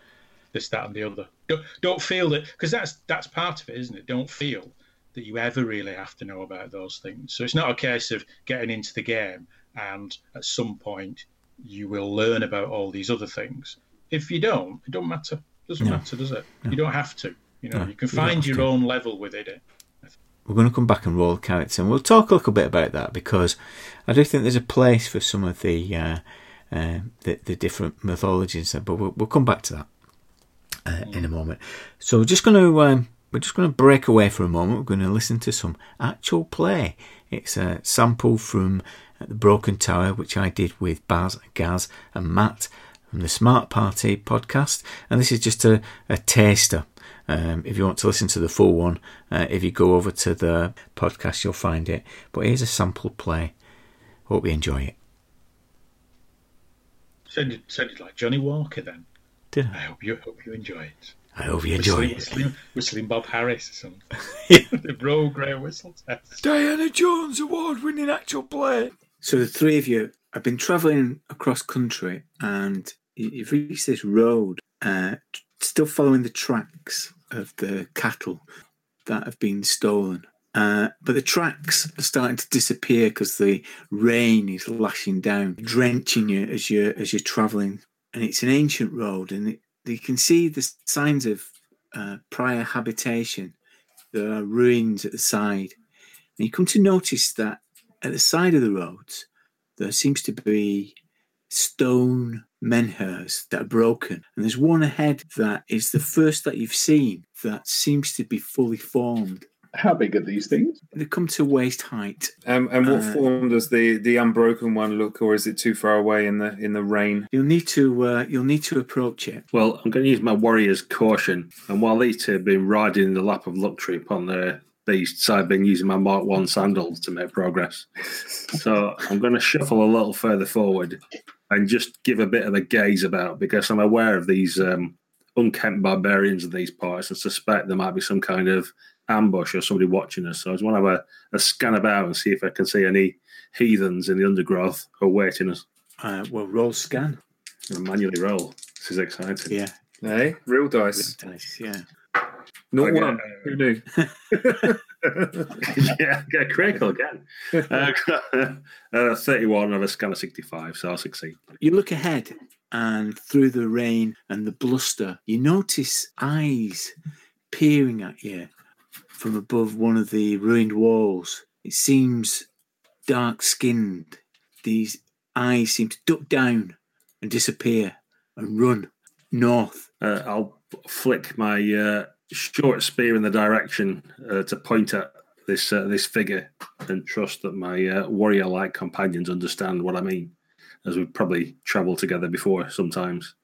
this, that, and the other. Don't, don't feel that because that's that's part of it, isn't it? Don't feel that you ever really have to know about those things. So it's not a case of getting into the game and at some point you will learn about all these other things. If you don't, it don't matter. doesn't No. matter, does it? You don't have to. You know, No, you can find have your to. own level within it. we're going to come back and roll character, and we'll talk a little bit about that because I do think there's a place for some of the uh, uh, the, the different mythologies, but we'll, we'll come back to that uh, in a moment. So we're just going to um, we're just going to break away for a moment. We're going to listen to some actual play. It's a sample from the Broken Tower, which I did with Baz, Gaz, and Matt from the Smart Party podcast, and this is just a, a taster. Um, if you want to listen to the full one, uh, if you go over to the podcast, you'll find it. But here's a sample play. Hope you enjoy it. Sounded, sounded like Johnnie Walker then. Did I I? hope you hope you enjoy it. I hope you enjoy whistling, it. Whistling, whistling Bob Harris or something. Yeah. (laughs) (laughs) the Old Grey whistle test. Diana Jones award winning actual play. So the three of you have been travelling across country, and you- you've reached this road, uh, still following the tracks of the cattle that have been stolen. Uh, but the tracks are starting to disappear because the rain is lashing down, drenching you as you're as you're travelling. And it's an ancient road, and it, you can see the signs of uh, prior habitation. There are ruins at the side, and you come to notice that at the side of the roads, there seems to be stone menhirs that are broken. And there's one ahead that is the first that you've seen that seems to be fully formed. How big are these things? They come to waist height. Um, and what Uh, form does the the unbroken one look, or is it too far away in the in the rain? You'll need to uh, you'll need to approach it. Well, I'm going to use my warrior's caution. And while these two have been riding in the lap of luxury upon their beasts, I've been using my Mark 1 sandals to make progress. (laughs) so I'm going to shuffle a little further forward and just give a bit of a gaze about because I'm aware of these um, unkempt barbarians of these parts and suspect there might be some kind of ambush or somebody watching us. So I just want to have a, a scan about and see if I can see any heathens in the undergrowth who are waiting us. Uh, well, roll scan. And manually roll. This is exciting. Yeah, Hey, real dice. dice. Yeah. Not Okay. one. Who knew? (laughs) yeah, get a critical again. Uh, (laughs) uh, 31 of a scan of 65, so I'll succeed. You look ahead, and through the rain and the bluster, you notice eyes peering at you from above one of the ruined walls. It seems dark skinned. These eyes seem to duck down and disappear and run north. Uh, I'll flick my uh, short spear in the direction uh, to point at this uh, this figure and trust that my uh, warrior like companions understand what I mean, as we've probably travelled together before sometimes.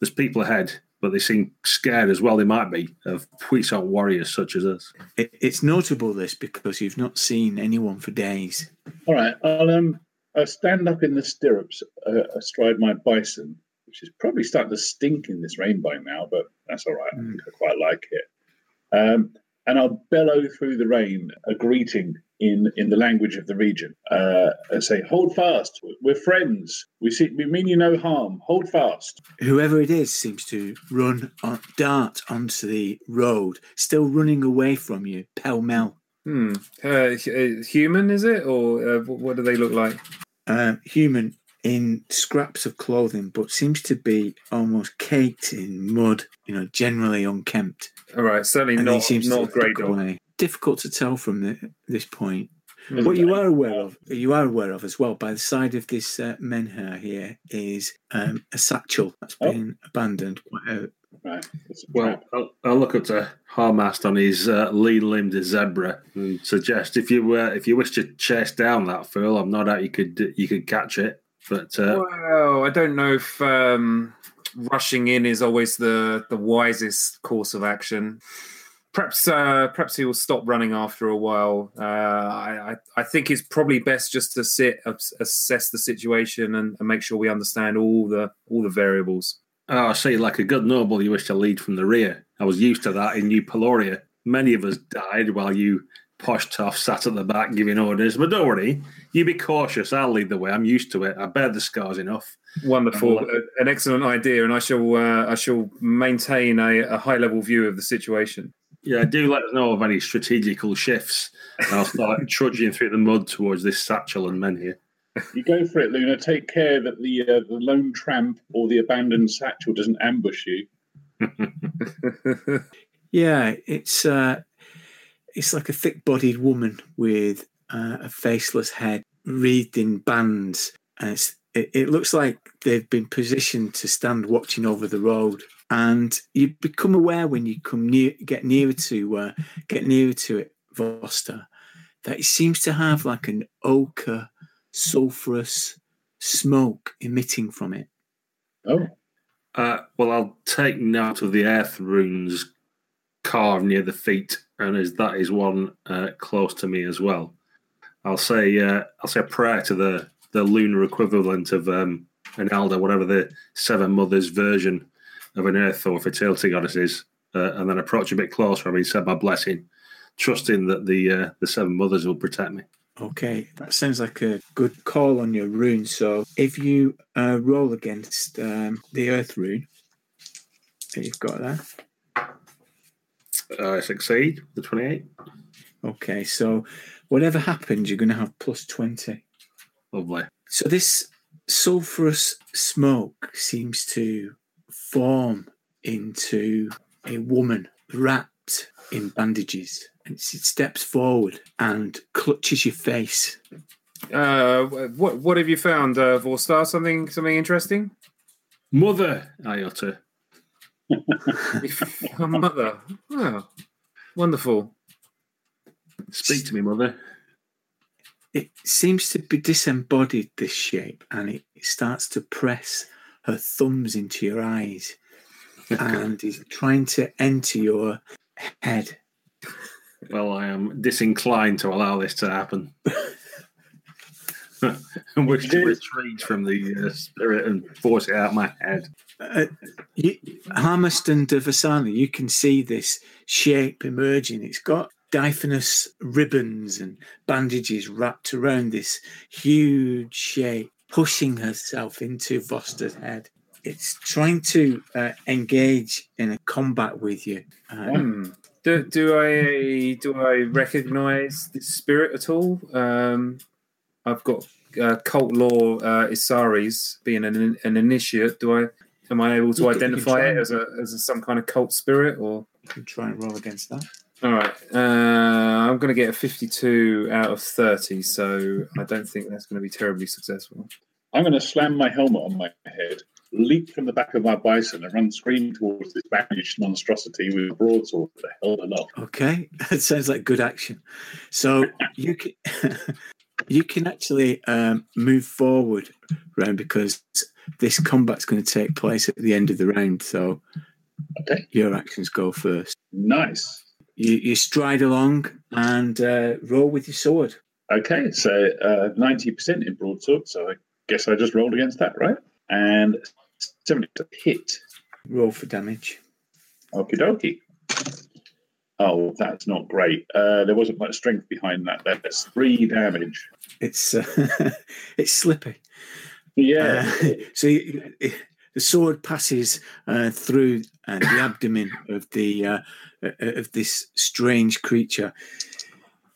There's people ahead, but they seem scared as well, they might be, of puissant warriors such as us. It's notable this because you've not seen anyone for days. All right, I'll um, I'll stand up in the stirrups uh, astride my bison, which is probably starting to stink in this rain by now, but that's all right. I think I quite like it. Um, and I'll bellow through the rain a greeting in in the language of the region. Uh, and say, "Hold fast. We're friends. We see. We mean you no harm. Hold fast." Whoever it is seems to run on, dart onto the road, still running away from you, pell mell. Hmm. Uh, uh, human is it, or uh, what do they look like? Um, human in scraps of clothing, but seems to be almost caked in mud. You know, generally unkempt. All right, certainly And not not to great duck dog. Away. Difficult to tell from the, this point. Hmm. What you are aware of, you are aware of as well, by the side of this uh, menhir here is um, a satchel that's been abandoned. Quite a, Right. Well. I'll, I'll look at the Harmast on his uh, lean-limbed zebra and suggest if you uh, if you wish to chase down that fool, I'm not out you could you could catch it, but uh, Well, I don't know if um, rushing in is always the the wisest course of action. Perhaps, uh, perhaps he will stop running after a while. Uh, I, I, think it's probably best just to sit, assess the situation, and, and make sure we understand all the all the variables. oh, I see. Like a good noble, you wish to lead from the rear. I was used to that in New Peloria. Many of us died while you poshed off, sat at the back giving orders. But don't worry, you be cautious. I'll lead the way. I'm used to it. I bear the scars enough. Wonderful, Well, Uh, an excellent idea, and I shall uh, I shall maintain a, a high level view of the situation. Yeah, do let us know of any strategical shifts. And I'll start (laughs) trudging through the mud towards this satchel and menhir. You go for it, Luna. Take care that the uh, the lone tramp or the abandoned satchel doesn't ambush you. (laughs) yeah, it's uh, it's like a thick-bodied woman with uh, a faceless head, wreathed in bands, and it's, it, it looks like they've been positioned to stand watching over the road. And you become aware when you come near, get nearer to uh, get nearer to it, Vostor, that it seems to have like an ochre, sulphurous smoke emitting from it. Oh, Uh, well, I'll take note of the earth runes carved near the feet, and as that is one uh, close to me as well. I'll say uh, I'll say a prayer to the the lunar equivalent of um, an elder, whatever the Seven Mothers version of an earth or fertility goddess is, uh, and then approach a bit closer. I mean, said my blessing, trusting that the uh, the Seven Mothers will protect me. Okay, that sounds like a good call on your rune. So if you uh, roll against um, the earth rune that you've got there, I succeed the twenty-eight. okay, so whatever happens, you're going to have plus 20. Lovely. So this sulphurous smoke seems to form into a woman wrapped in bandages. And she steps forward and clutches your face. Uh, what what have you found, uh, Vostor? Something something interesting? Mother, I utter. (laughs) mother. Oh, wonderful. Speak to me, mother. It seems to be disembodied this shape and it starts to press her thumbs into your eyes. (laughs) And is trying to enter your head. Well, I am disinclined to allow this to happen. (laughs) I wish to retreat from the uh, spirit and force it out my head. uh, you, Harmast and Vasana, you can see this shape emerging. It's got diaphanous ribbons and bandages wrapped around this huge shape pushing herself into Vostor's head it's trying to uh, engage in a combat with you Hmm. Do, do I do I recognise this spirit at all? Um, I've got uh, cult lore uh, Issaries being an, an initiate. Do I am I able to You can- can identify it as a as a, some kind of cult spirit or? you can try and roll against that All right, uh, I'm going to get a 52 out of 30, so I don't think that's going to be terribly successful. I'm going to slam my helmet on my head, leap from the back of my bison, and run screaming towards this bandaged monstrosity with a broadsword that held aloft. Okay, (laughs) that sounds like good action. So you can (laughs) you can actually um, move forward round because this combat's going to take place at the end of the round. So Okay. your actions go first. Nice. You, you stride along and uh, roll with your sword. Okay, so uh, 90% in broadsword, so I guess I just rolled against that, right? And 70 to hit. Roll for damage. Okie dokie. Oh, that's not great. Uh, there wasn't much strength behind that. That's three damage. It's uh, (laughs) it's slippy. Yeah. Uh, (laughs) so you, the sword passes uh, through uh, the (coughs) abdomen of the uh, uh, of this strange creature.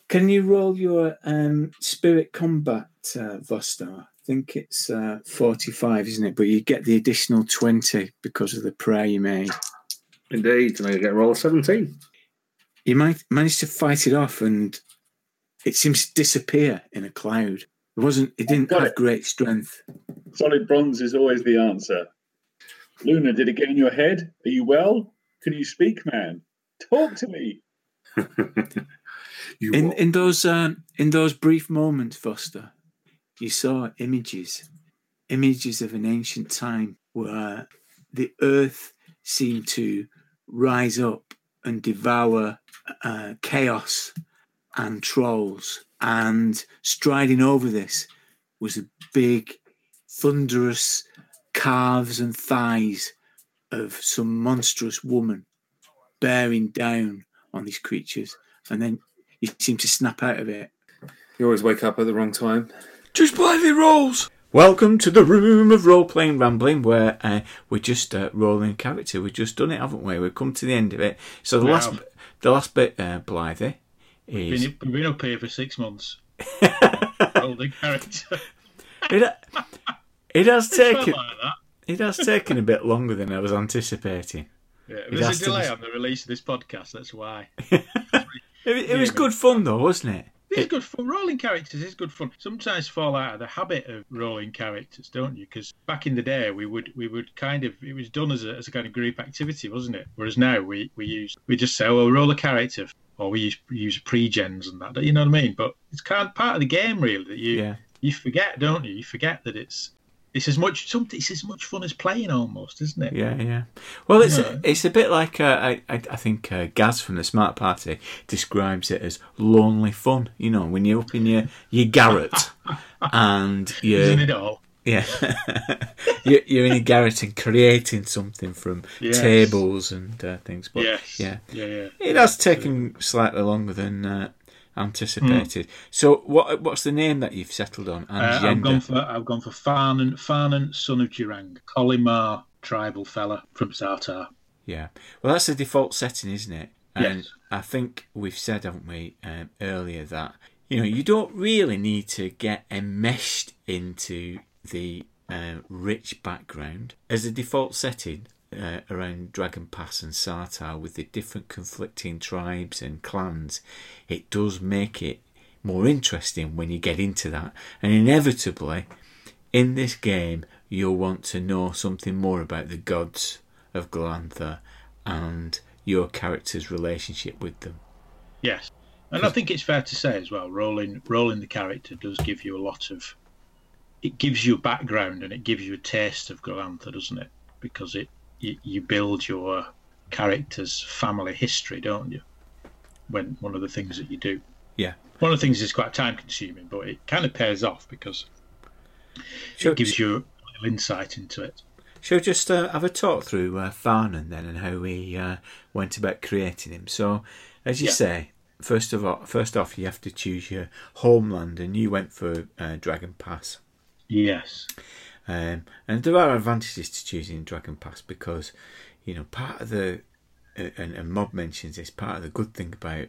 Can you roll your um, spirit combat, uh, Vostor? I think it's uh, forty-five, isn't it? But you get the additional twenty because of the prayer you made. Indeed, and I get a roll of 17. You might manage to fight it off, and it seems to disappear in a cloud. It wasn't. It didn't have it. great strength. Solid bronze is always the answer. Luna, did it get in your head? Are you well? Can you speak, man? Talk to me. (laughs) You In what? in those um, in those brief moments, Foster, you saw images, images of an ancient time where the earth seemed to rise up and devour uh, chaos and trolls, and striding over this was a big, thunderous calves and thighs of some monstrous woman bearing down on these creatures, and then you seem to snap out of it. You always wake up at the wrong time. Just play the rolls. Welcome to the room of role playing rambling, where uh, we're just uh, rolling character. We've just done it, haven't we? We've come to the end of it. So the We last, the last bit, uh, Blythe, is Been, we've been up here for six months. (laughs) Holding character. It, has It's taken like that. it has taken a bit longer than I was anticipating. Yeah, there's a delay be- on the release of this podcast. That's why. (laughs) It, it was good fun though, wasn't it? It's good fun. Rolling characters is good fun. Sometimes fall out of the habit of rolling characters, don't you? Because back in the day, we would we would kind of it was done as a, as a kind of group activity, wasn't it? Whereas now we we use we just say, "Oh, roll a character," or we use we use pre-gens and that. You know what I mean? But it's kind of part of the game, really. That you Yeah. you forget, don't you? You forget that it's it's as much something. It's as much fun as playing, almost, isn't it? Yeah, yeah. Well, it's Yeah. it's a bit like uh, I, I think uh, Gaz from the Smart Party describes it as lonely fun. You know, when you're up in your your garret (laughs) and you're it all? yeah (laughs) you're, you're in a garret and creating something from Yes. tables and uh, things. But yes. yeah, Yeah. Yeah. it has taken slightly longer than anticipated. So, what what's the name that you've settled on and Uh, I've gone for I've gone for Farnan, Farnan, son of Durang, Colymar, tribal fella from Sartar. Yeah. Well, that's the default setting, isn't it? And Yes. I think we've said, haven't we, um, earlier that you know you don't really need to get enmeshed into the uh, rich background as a default setting. Uh, around Dragon Pass and Sartar with the different conflicting tribes and clans, it does make it more interesting when you get into that. And inevitably, in this game, you'll want to know something more about the gods of Glorantha and your character's relationship with them. Yes, and I think it's fair to say as well, rolling rolling the character does give you a lot of. It gives you a background and it gives you a taste of Glorantha, doesn't it? Because it you, you build your character's family history, don't you? When one of the things that you do. Yeah. One of the things is quite time consuming, but it kind of pays off because Shall, it gives you a little insight into it. shall we just uh, have a talk through uh, Farnan then and how we uh, went about creating him? So, as you Yeah. say, first of all, first off, you have to choose your homeland, and you went for uh, Dragon Pass. Yes. Um, and there are advantages to choosing Dragon Pass because, you know, part of the, uh, and, and Mob mentions this, part of the good thing about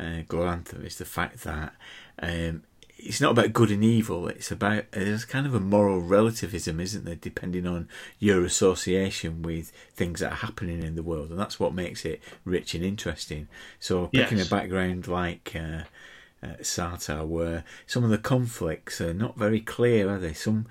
uh, Glorantha is the fact that um, it's not about good and evil, it's about, there's kind of a moral relativism, isn't there, depending on your association with things that are happening in the world. And that's what makes it rich and interesting. So picking Yes. a background like. Uh, uh, Sartar, where some of the conflicts are not very clear, are they? Some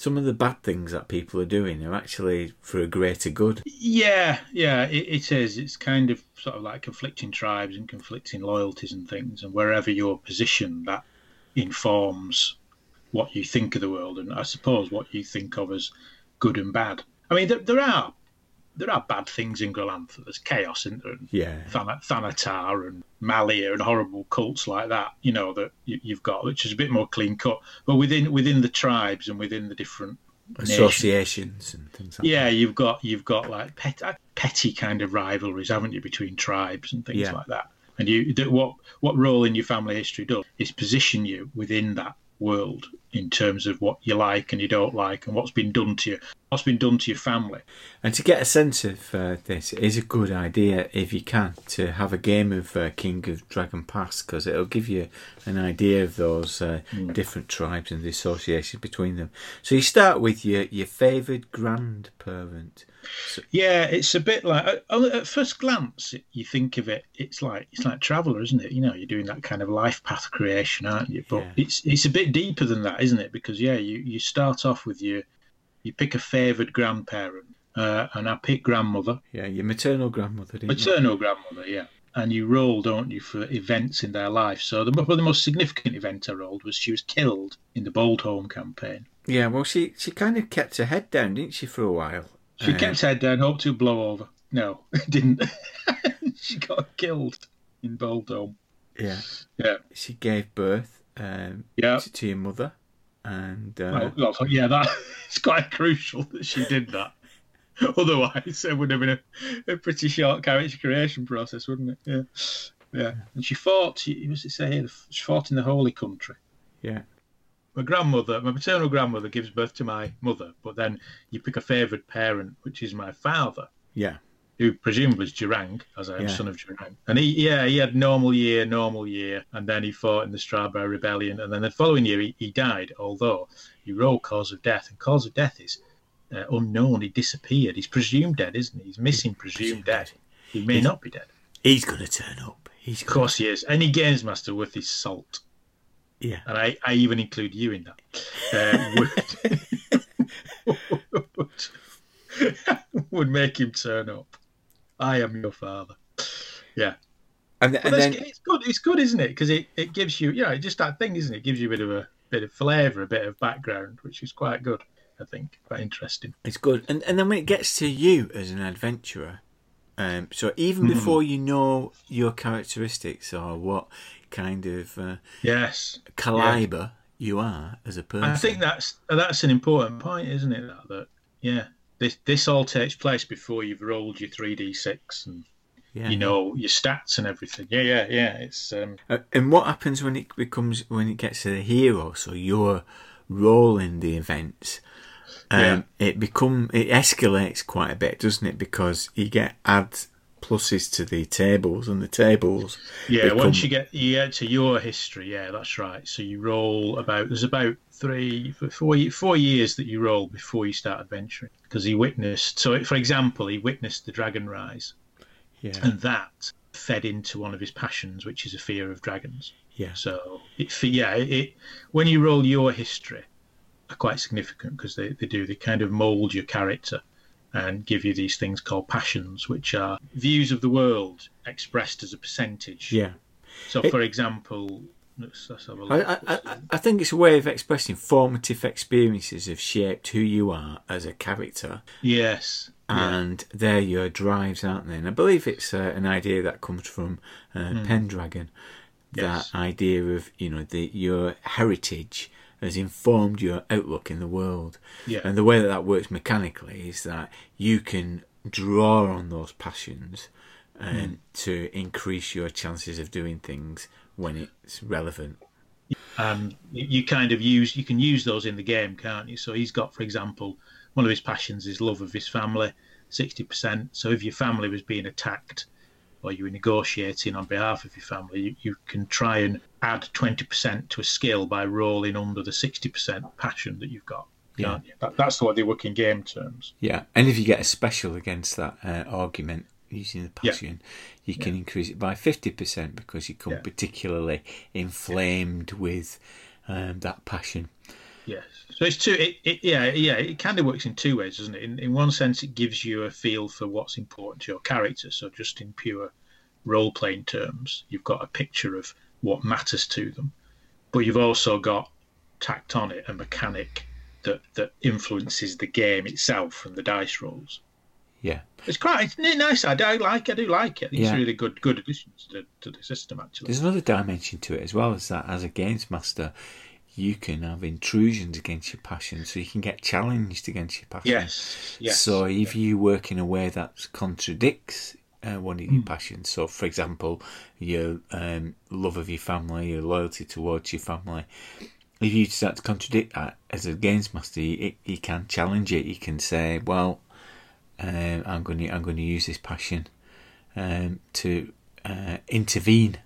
some of the bad things that people are doing are actually for a greater good. Yeah, yeah, it, it is. It's kind of sort of like conflicting tribes and conflicting loyalties and things, and wherever you're positioned, that informs what you think of the world, and I suppose what you think of as good and bad. I mean, there, there are there are bad things in Glorantha. There's chaos in there, and Yeah, Thana- Thanatar and Mallia and horrible cults like that, you know, that you, you've got, which is a bit more clean cut. But within within the tribes and within the different associations and things like Yeah, you've got you've got like pet, petty kind of rivalries, haven't you, between tribes and things Yeah. like that. And you what what role in your family history does is position you within that world in terms of what you like and you don't like and what's been done to you, what's been done to your family. And to get a sense of uh, this, it is a good idea if you can to have a game of uh, King of Dragon Pass because it'll give you an idea of those uh, different tribes and the association between them. So you start with your your favoured grandparent. Yeah, it's a bit like at- at first glance you think of it. It's like it's like Traveller, isn't it? You know, you're doing that kind of life path creation, aren't you? But Yeah. it's it's a bit deeper than that, isn't it? Because yeah, you you start off with your you pick a favoured grandparent, uh, and I pick grandmother, Yeah, your maternal grandmother. Didn't you? maternal grandmother, yeah. And you roll, don't you, for events in their life. So the, well, the most significant event I rolled was she was killed in the Boldhome campaign. Yeah, well, she she kind of kept her head down, didn't she, for a while? She kept her head down, hoped to blow over. No, (laughs) didn't. (laughs) she got killed in Boldhome. Yeah, Yeah. she gave birth um, Yeah. to, to your mother, and uh, Well, well, yeah, that (laughs) it's quite crucial that she did that. Otherwise, it would have been a, a pretty short character creation process, wouldn't it? Yeah, yeah. And she fought. She, what's it say here? She fought in the Holy Country. yeah, My grandmother, my maternal grandmother, gives birth to my mother, but then you pick a favoured parent, which is my father, yeah, who presumably is Durang, as I am Yeah. son of Durang. And he, yeah, he had normal year, normal year, and then he fought in the Starbrow's Rebellion, and then the following year he, he died. Although he roll cause of death, and cause of death is uh, unknown. He disappeared. He's presumed dead, isn't he? He's missing, presumed, dead. He may He's- not be dead. he's gonna turn up. He's Of course he is. Any games master worth his salt, yeah. and I, I even include you in that. Uh, (laughs) would, (laughs) would make him turn up. I am your father. Yeah. And, and then it's good. It's good, isn't it? Because it, it gives you, you know, just that thing, isn't it? It gives you a bit of a bit of flavour, a bit of background, which is quite good. I think quite interesting. It's good, and and then when it gets to you as an adventurer, um, so even Hmm. before you know your characteristics or what kind of uh, Yes, caliber you are as a person, I think that's that's an important point, isn't it? That, that yeah, this this all takes place before you've rolled your three d six and yeah. you know your stats and everything. Yeah, yeah, yeah. It's um, Uh, and what happens when it becomes when it gets to the hero? So you're rolling the events. Um, It become it escalates quite a bit, doesn't it? Because you get add pluses to the tables, and the tables. Yeah, become- once you get you get to your history, yeah, that's right. So you roll about there's about three, four, four years that you roll before you start adventuring because he witnessed. So, for example, he witnessed the dragon rise, Yeah, and that fed into one of his passions, which is a fear of dragons. yeah, So, it, yeah, it, it when you roll your history, are quite significant because they, they do they kind of mold your character and give you these things called passions, which are views of the world expressed as a percentage. yeah. So, It- for example, let's, let's I. I, I, think it's a way of expressing formative experiences have shaped who you are as a character, yes. Yeah. and they're your drives, aren't they? And I believe it's uh, an idea that comes from uh, Pendragon. That Yes. idea of you know the your heritage has informed your outlook in the world, Yeah. and the way that that works mechanically is that you can draw on those passions and to increase your chances of doing things when it's relevant. and you, you kind of use you can use those in the game, can't you? So he's got, for example, one of his passions is love of his family, sixty percent. So if your family was being attacked, or you were negotiating on behalf of your family, you, you can try and add twenty percent to a skill by rolling under the sixty percent passion that you've got. Can't you? That, that's what they work in game terms. Yeah, and if you get a special against that uh, argument using the Yeah. passion, you can increase it by fifty percent because you come Yeah. particularly inflamed with um, that passion. Yes. So it's two. It, it, yeah, yeah. It kind of works in two ways, doesn't it? In, in one sense, it gives you a feel for what's important to your character. So just in pure role playing terms, you've got a picture of what matters to them, but you've also got tacked on it a mechanic that that influences the game itself and the dice rolls. Yeah, It's quite it's nice. I do like. I do like it. It's Yeah. really good good addition to the, to the system. Actually, there's another dimension to it as well as that as a games master, you can have intrusions against your passion, so you can get challenged against your passion. Yes. Yes. So if you work in a way that contradicts uh, one of your Mm. passions, so for example, your um, love of your family, your loyalty towards your family, if you start to contradict that as a games master, you, you can challenge it. You can say, "Well, um, I'm going to I'm going to use this passion um, to uh, intervene."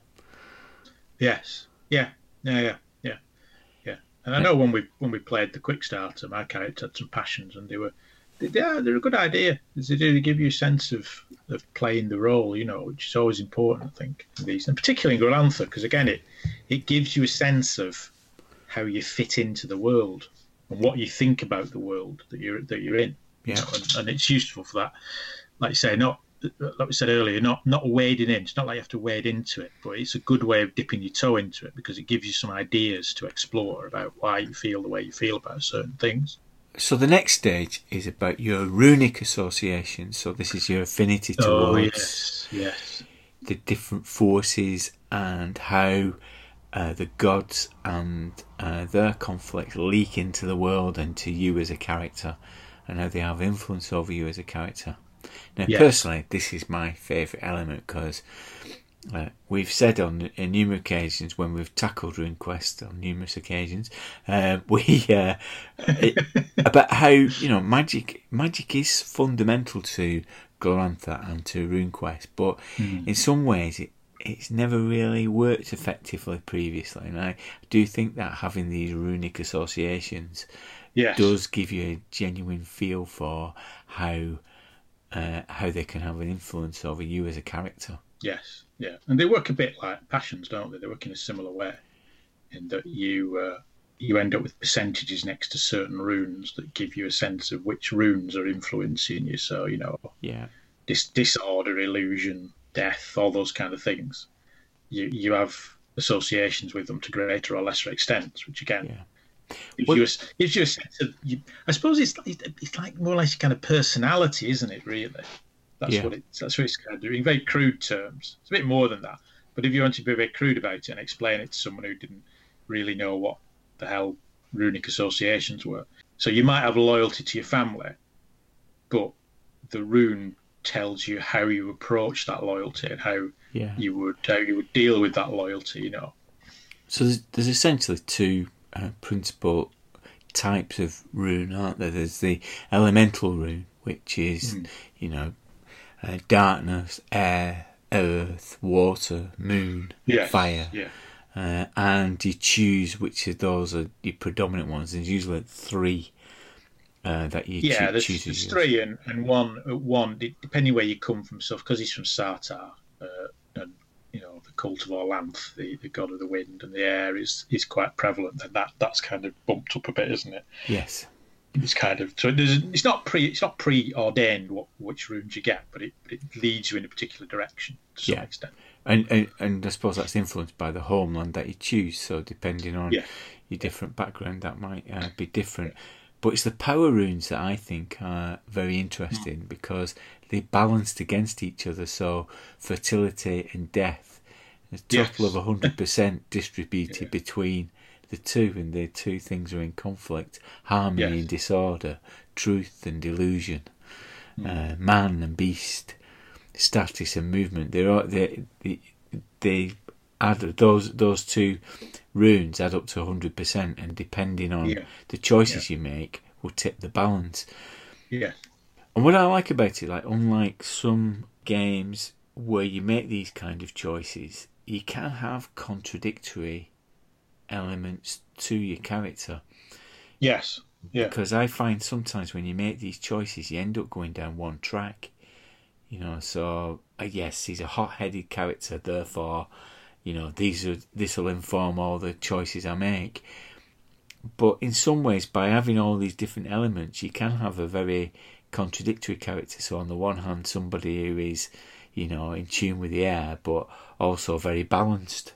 Yes. Yeah. Yeah. Yeah. And I know when we when we played the quick starter, my character had some passions, and they were they, they are, they're a good idea. They do give you a sense of of playing the role, you know, which is always important, I think. in These and particularly in Glorantha, because again, it it gives you a sense of how you fit into the world and what you think about the world that you're that you're in. you Yeah. know, and, and it's useful for that. Like you say, not like we said earlier, not not wading in. It's not like you have to wade into it, but it's a good way of dipping your toe into it because it gives you some ideas to explore about why you feel the way you feel about certain things. So the next stage is about your runic association. So this is your affinity towards Oh yes, yes, the different forces and how uh, the gods and uh, their conflicts leak into the world and to you as a character, and how they have influence over you as a character. Now, Yes. personally, this is my favourite element because uh, we've said on, on numerous occasions when we've tackled RuneQuest on numerous occasions, uh, (laughs) we uh, it, about how you know magic magic is fundamental to Glorantha and to RuneQuest, but in some ways it it's never really worked effectively previously, and I do think that having these runic associations yes. does give you a genuine feel for how uh, how they can have an influence over you as a character. Yes, yeah, and they work a bit like passions, don't they? They work in a similar way, in that you uh, you end up with percentages next to certain runes that give you a sense of which runes are influencing you. So you know, Yeah, dis- disorder, illusion, death, all those kind of things. You you have associations with them to greater or lesser extents, which again Yeah. Gives, Well- you a, gives you a sense of. You, I suppose it's it's like more or less kind of personality, isn't it? Really, that's Yeah. what it's that's what it's kind of doing. In very crude terms, it's a bit more than that. But if you want to be a bit crude about it and explain it to someone who didn't really know what the hell runic associations were, so you might have loyalty to your family, but the rune tells you how you approach that loyalty and how yeah. you would how you would deal with that loyalty. You know. So there's, there's essentially two uh, principal types of rune, aren't there? There's the elemental rune, which is, you know, uh, darkness, air, earth, water, moon, Yes. fire. Yeah. Uh, and you choose which of those are your predominant ones. There's usually three uh, that you Yeah, choo- there's, choose. there's three and, and one uh, one depending where you come from. So because he's from Sartar, uh, and you know the cult of Orlanth, the, the god of the wind and the air is is quite prevalent, and that that's kind of bumped up a bit, isn't it? Yes. It's kind of so there's, it's not pre it's not preordained what which runes you get, but it, it leads you in a particular direction to some Yeah. extent. And, and and I suppose that's influenced by the homeland that you choose. So depending on Yeah. your different background, that might uh, be different. But it's the power runes that I think are very interesting Hmm. because they balanced against each other. So fertility and death, a Yes. total of hundred (laughs) percent distributed Yeah. between the two, and the two things are in conflict: harmony Yes. and disorder, truth and delusion, Hmm. uh, man and beast status and movement. They're all, they they they add those those two runes add up to hundred percent, and depending on Yeah. the choices you make, will tip the balance. Yeah. And what I like about it, like unlike some games where you make these kind of choices, you can have contradictory elements to your character. Yes. Yeah. Because I find sometimes when you make these choices, you end up going down one track. You know, so uh, yes, he's a hot-headed character. Therefore, you know, these are this will inform all the choices I make. But in some ways, by having all these different elements, you can have a very contradictory character. So on the one hand, somebody who is, you know, in tune with the air, but also very balanced,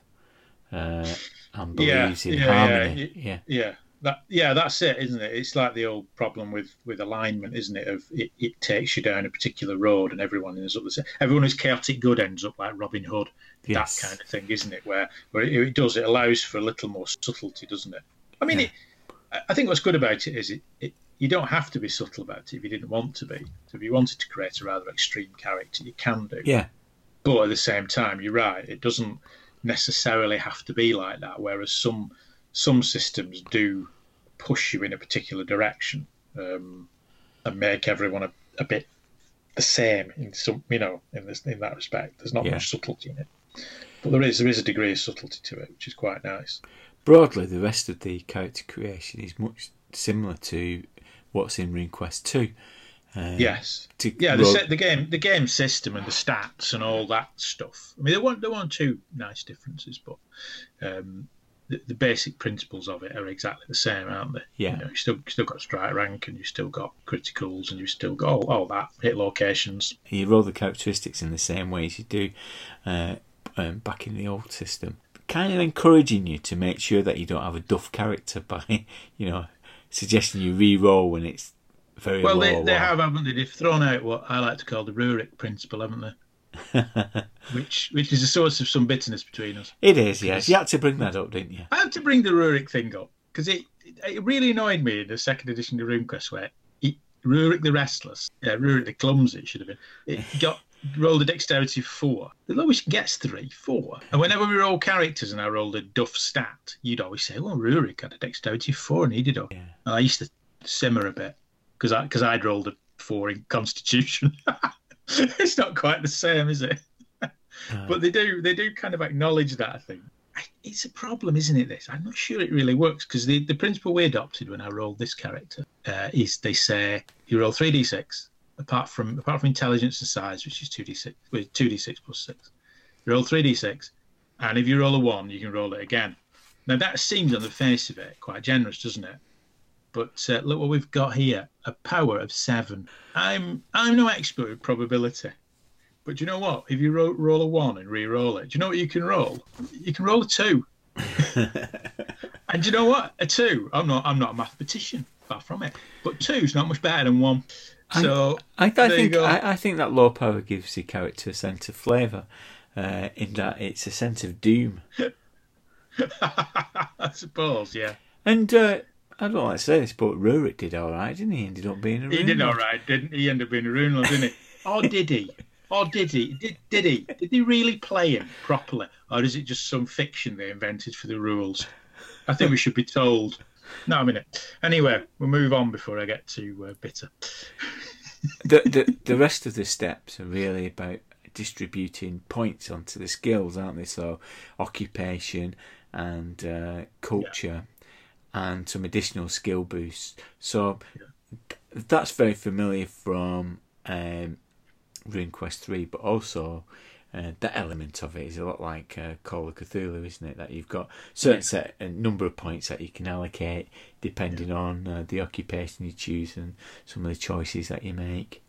uh, and Yeah, believes in yeah, yeah, harmony. y- yeah. Yeah, that yeah, that's it, isn't it? It's like the old problem with with alignment, isn't it? Of it, it takes you down a particular road, and everyone ends up the same. Everyone who's chaotic good ends up like Robin Hood. Yes. That kind of thing, isn't it? Where where it, it does it allows for a little more subtlety, doesn't it? I mean, it, I- I think what's good about it is it, it you don't have to be subtle about it if you didn't want to be. So if you wanted to create a rather extreme character, you can do. Yeah, But at the same time, you're right. It doesn't necessarily have to be like that. Whereas some some systems do push you in a particular direction um, and make everyone a, a bit the same in some, you know, in this in that respect. There's not Yeah. much subtlety in it, but there is there is a degree of subtlety to it, which is quite nice. broadly, the rest of the character creation is much similar to what's in RuneQuest 2. Um, Yes. to Yeah, the, roll- se- the game, the game system, and the stats, and all that stuff. I mean, there weren't there weren't two nice differences, but um, the, the basic principles of it are exactly the same, aren't they? Yeah. You know, you still you still got strike rank, and you still got criticals, and you still got all, all that hit locations. you roll the characteristics in the same way as you do uh, um, back in the old system. Kind of encouraging you to make sure that you don't have a duff character (laughs) by, you know, suggesting you re-roll when it's very Well, they, they have, haven't they? They've thrown out what I like to call the Rurik principle, haven't they? (laughs) which which is a source of some bitterness between us. It is, yes. You had to bring that up, didn't you? I had to bring the Rurik thing up because it, it really annoyed me in the second edition of RuneQuest where he, Rurik the Restless, yeah, Rurik the Clumsy, it should have been, it (laughs) got rolled a dexterity four. The lowest gets three, four. And whenever we roll characters and I rolled a duff stat, you'd always say, well, Rurik had a dexterity four and he did all. Yeah. And I used to simmer a bit because I, cause I'd rolled a four in Constitution. (laughs) it's not quite the same, is it? but they do they do kind of acknowledge that I think. I- it's a problem isn't it this? I'm not sure it really works because the, the principle we adopted when I rolled this character uh, is they say you roll 3d6 apart from apart from intelligence and size which is 2d6 with 2d6 plus 6 you roll 3d6 and if you roll a 1 you can roll it again. Now that seems on the face of it quite generous doesn't it but uh, look what we've got here a power of 7 I'm I'm no expert with probability but do you know what? If you roll, roll a one and re-roll it, do you know what you can roll? You can roll a two. (laughs) and do you know what? A two. I'm not. I'm not a mathematician. Far from it. But two's not much better than one. So I, I you think. I, I think that low power gives your character a sense of flavour, uh, in that it's a sense of doom. (laughs) I suppose, yeah. And uh, I don't like to say this, but Rurik did all right, didn't he? Ended up being a He did Rune all didn't he? He ended up being a rune lord, didn't he? (laughs) Or did he? Or did he? Did, did he? Did he really play him properly? Or is it just some fiction they invented for the rules? I think we should be told. No, a minute. Anyway, we'll move on before I get too uh, bitter. the, the the rest of the steps are really about distributing points onto the skills, aren't they? So occupation and uh, culture and some additional skill boosts. So th- that's very familiar from um, RuneQuest three, but also. Uh, that element of it is a lot like uh, Call of Cthulhu, isn't it? That you've got certain set a number of points that you can allocate depending on uh, the occupation you choose and some of the choices that you make.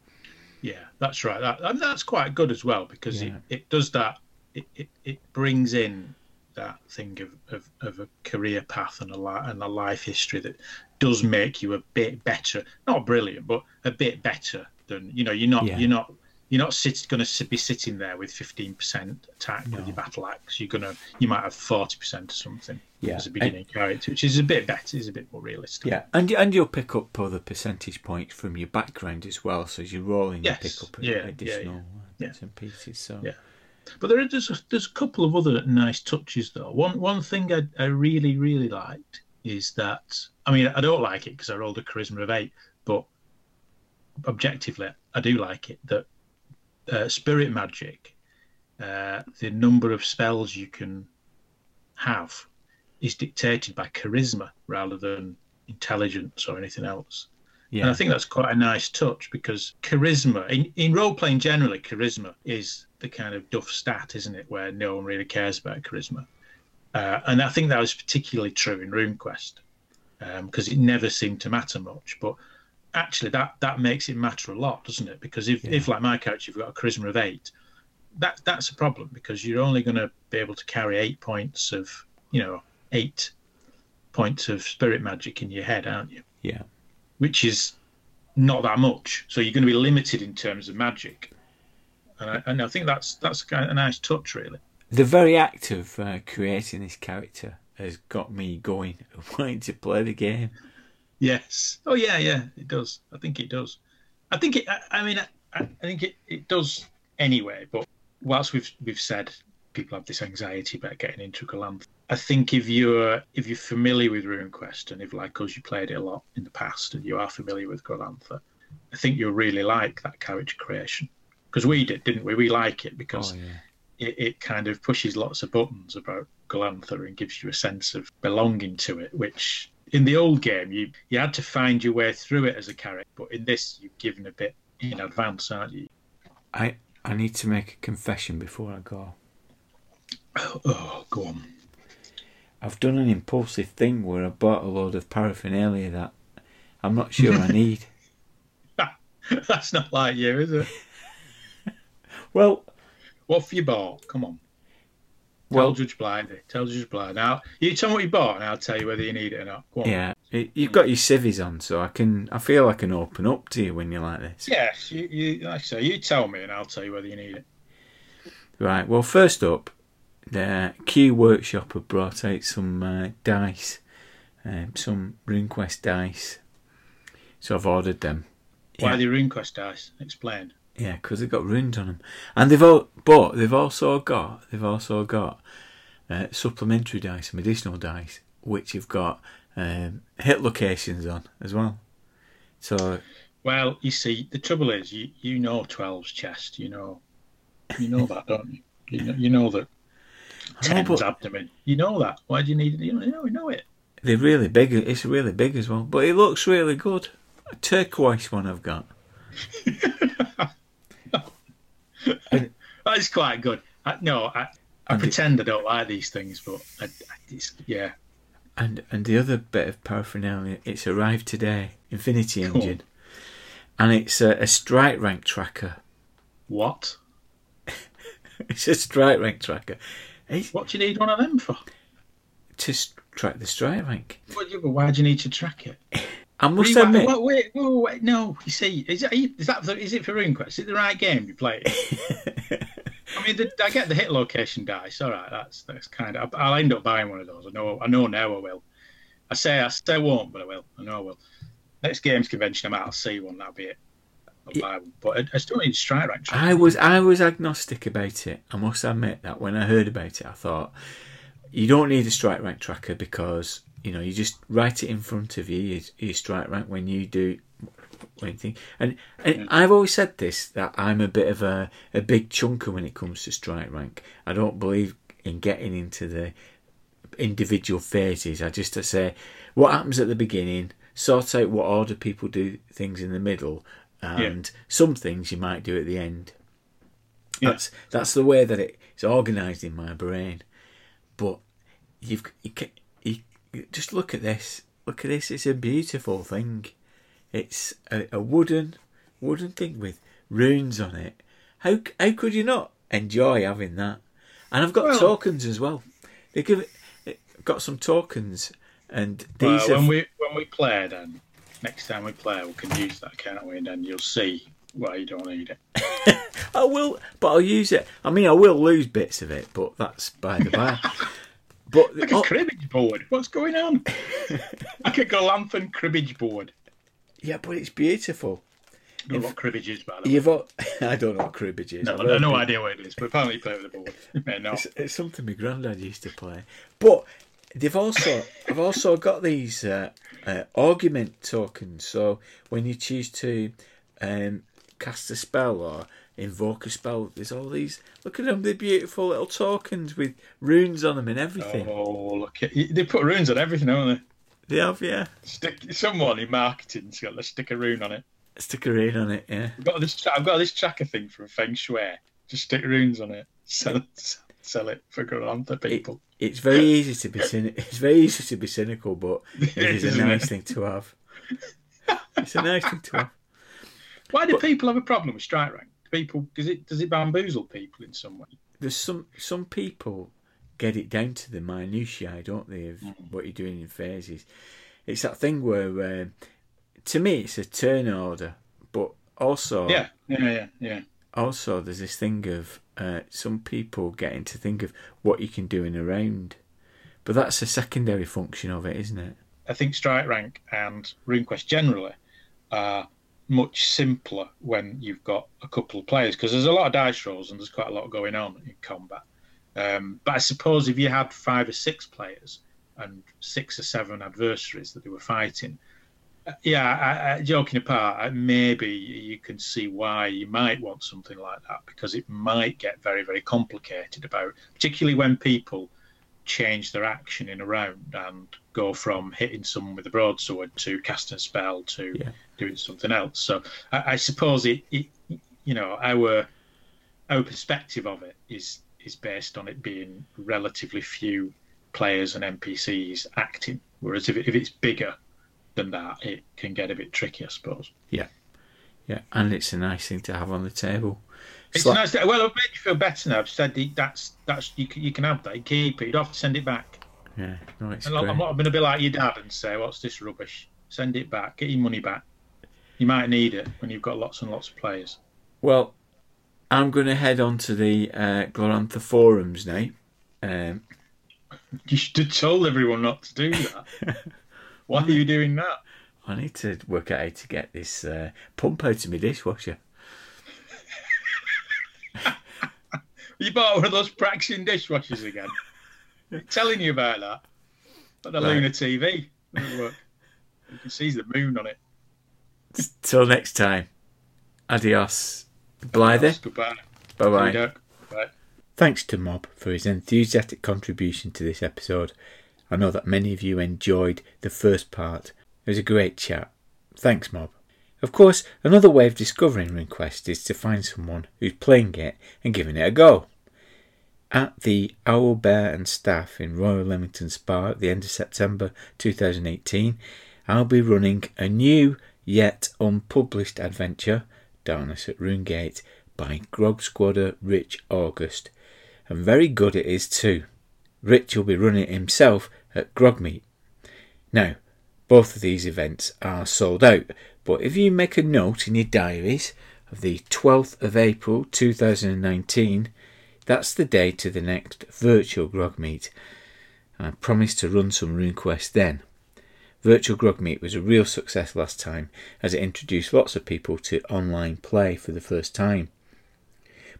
Yeah, that's right. That, and that's quite good as well because Yeah. it, it does that. It, it, it brings in that thing of, of, of a career path and a li- and a life history that does make you a bit better. Not brilliant, but a bit better than you know. You're not. Yeah. You're not. You're not sit, going to be sitting there with 15% attack No. with your battle axe. You're gonna. You might have 40% or something Yeah. as a beginning character, which is a bit better. Is a bit more realistic. Yeah, and and you'll pick up other percentage points from your background as well. So as you're rolling, Yes, you pick up yeah, additional yeah. bits and pieces. So Yeah. But there is there's a, there's a couple of other nice touches though. One one thing I, I really really liked is that I mean I don't like it because I rolled a charisma of eight, but objectively I do like it that uh, spirit magic, uh, the number of spells you can have is dictated by charisma rather than intelligence or anything else. Yeah, And I think that's quite a nice touch because charisma, in, in role playing generally, charisma is the kind of duff stat, isn't it, where no one really cares about charisma. Uh, and I think that was particularly true in RuneQuest because it never seemed to matter much. But actually, that, that makes it matter a lot, doesn't it? Because if, Yeah. if like my character, you've got a charisma of eight, that that's a problem because you're only going to be able to carry eight points of, you know, eight points of spirit magic in your head, aren't you? yeah, which is not that much. So you're going to be limited in terms of magic, and I, and I think that's that's a nice touch, really. the very act of uh, creating this character has got me going, (laughs) wanting to play the game. Yes. Oh yeah, yeah. It does. I think it does. I think it. I, I mean, I, I think it, it does anyway. But whilst we've we've said people have this anxiety about getting into Glorantha, I think if you're if you're familiar with RuneQuest and if like us you played it a lot in the past and you are familiar with Glorantha, I think you'll really like that character creation because we did, didn't we? We like it because Oh yeah. it, it kind of pushes lots of buttons about Glorantha and gives you a sense of belonging to it, which in the old game you you had to find your way through it as a character, but in this you're given a bit in advance, aren't you? I I need to make a confession before I go. Oh, go on. I've done an impulsive thing where I bought a load of paraphernalia that I'm not sure I need. (laughs) (laughs) That's not like you, is it? (laughs) Well, What have you bought? Come on. Tell well, Judge Blythy. Tell Judge Blythy. Now, you tell me what you bought, and I'll tell you whether you need it or not. Go on. yeah, you've got your civvies on, so I can. I feel I can open up to you when you're like this. Yes, you, you, like I say, you tell me, and I'll tell you whether you need it. Right. Well, first up, the Q Workshop have brought out some uh, dice, um, some RuneQuest dice. So I've ordered them. Why Yeah. the RuneQuest dice? Explain. Yeah, because they've got runes on them, and they've all, but they've also got they've also got uh, supplementary dice, some additional dice, which have got um, hit locations on as well. So Well, you see, the trouble is, you, you know 12's chest. You know, you know that, don't you? You know, you know that I know, 10's but abdomen. You know that. Why do you need it? You know, you know, it. they're really big. It's really big as well, but it looks really good. A turquoise one I've got. (laughs) That is quite good. I, no, I, I And it- pretend I don't like these things, but I, yeah. And and the other bit of paraphernalia, it's arrived today, Infinity Cool. Engine, and it's a, a strike rank tracker. What? (laughs) It's a strike rank tracker. It's What do you need one of them for? to track the strike rank. What, why do you need to track it? (laughs) I must Rewind- admit, Wait, wait, wait, wait, no. You see, is that, is that is it for RuneQuest? Is it the right game you play? (laughs) I mean, the, I get the hit location dice. All right, that's that's kind of. I'll end up buying one of those. I know. I know now. I will. I say I say I won't, but I will. I know I will. Next games convention, I might I'll see one. That'll be it. I'll Yeah. buy one. But I, I still need strike rank. I was I was agnostic about it. I must admit that when I heard about it, I thought you don't need a strike rank tracker because you know you just write it in front of you. Your, your strike rank when you do anything. And, and I've always said this that I'm a bit of a a big chunker when it comes to strike rank. I don't believe in getting into the individual phases. I just I say what happens at the beginning, sort out what order people do things in the middle, and some things you might do at the end. Yeah. That's that's the way that it's organised in my brain. But you've you, ca- you, just look at this. Look at this. It's a beautiful thing. It's a, a wooden wooden thing with runes on it. How how could you not enjoy having that? And I've got Well- tokens as well. They give it, got some tokens, and Well, these are when we when we play, then next time we play, we can use that, can't we? And then you'll see why you don't need it. (laughs) I will, but I'll use it. I mean, I will lose bits of it, but that's by the by. (laughs) But Like a oh, cribbage board. What's going on? (laughs) I like a Gloranthan cribbage board. yeah, but it's beautiful. I don't know what cribbage is, by the way. You've al- I don't know what cribbage is. No, I've heard no idea what it is, but apparently you play with the board. You may not. It's, it's something my granddad used to play. But they've also, I've also got these uh, uh, argument tokens. So when you choose to um, cast a spell or invoke a spell, there's all these. Look at them, they're beautiful little tokens with runes on them and everything. Oh, look! At, they put runes on everything, haven't they? They have, yeah. Stick someone in marketing's got to stick a rune on it. Stick a rune on it, yeah. I've got this. I've got this tracker thing from Feng Shui. Just stick runes on it. (laughs) Sell it. Sell it for Glorantha people. It's very easy to be It's very easy to be cynical, but (laughs) it is a nice it? thing to have. (laughs) It's a nice thing to have. Why do But- people have a problem with strike rank? People, does it does it bamboozle people in some way? there's some some people get it down to the minutiae, don't they, of Mm. what you're doing in phases. It's that thing where, um, to me, it's a turn order, but also, Yeah, yeah, yeah, yeah. also there's this thing of uh, some people getting to think of what you can do in a round. But that's a secondary function of it, isn't it? I think Strike Rank and RuneQuest generally are much simpler when you've got a couple of players because there's a lot of dice rolls and there's quite a lot going on in combat. Um, but I suppose if you had five or six players and six or seven adversaries that they were fighting, yeah, I, I, joking apart, maybe you can see why you might want something like that because it might get very, very complicated about, particularly when people change their action in a round and go from hitting someone with a broadsword to casting a spell to Yeah. doing something else. So I, I suppose it, it, you know, our our perspective of it is is based on it being relatively few players and NPCs acting. Whereas if, it, if it's bigger than that, it can get a bit tricky, I suppose. Yeah, yeah, and it's a nice thing to have on the table. It's like- nice. To, well, it'll make you feel better now. I've said that's that's you can, you can have that. You keep it. You don't have to send it back. Yeah, no, it's. I'm not going to be like your dad and say, "What's this rubbish?" Send it back. Get your money back. You might need it when you've got lots and lots of players. Well, I'm going to head on to the uh, Glorantha forums now. Um, You should have told everyone not to do that. (laughs) Why are you doing that? I need to work out how to get this uh, pump out of my dishwasher. (laughs) You bought one of those Praxian dishwashers again. (laughs) Telling you about that. But the Right. Lunar TV doesn't. You can see the moon on it. Till next time, adios. Blythe. Goodbye. Bye bye. Bye. Thanks to Mob for his enthusiastic contribution to this episode. I know that many of you enjoyed the first part. It was a great chat. Thanks, Mob. Of course, another way of discovering RuneQuest is to find someone who's playing it and giving it a go. At the Owl Bear and Staff in Royal Leamington Spa at the end of September 2018, I'll be running a new yet unpublished adventure, Darkness at Runegate, by Grog Squadder Rich August. And very good it is too. Rich will be running it himself at Grogmeet. Now, both of these events are sold out, but if you make a note in your diaries of the 12th of April 2019, that's the date of the next virtual Grog Meet. I promise to run some RuneQuest then. Virtual Grog Meet was a real success last time as it introduced lots of people to online play for the first time.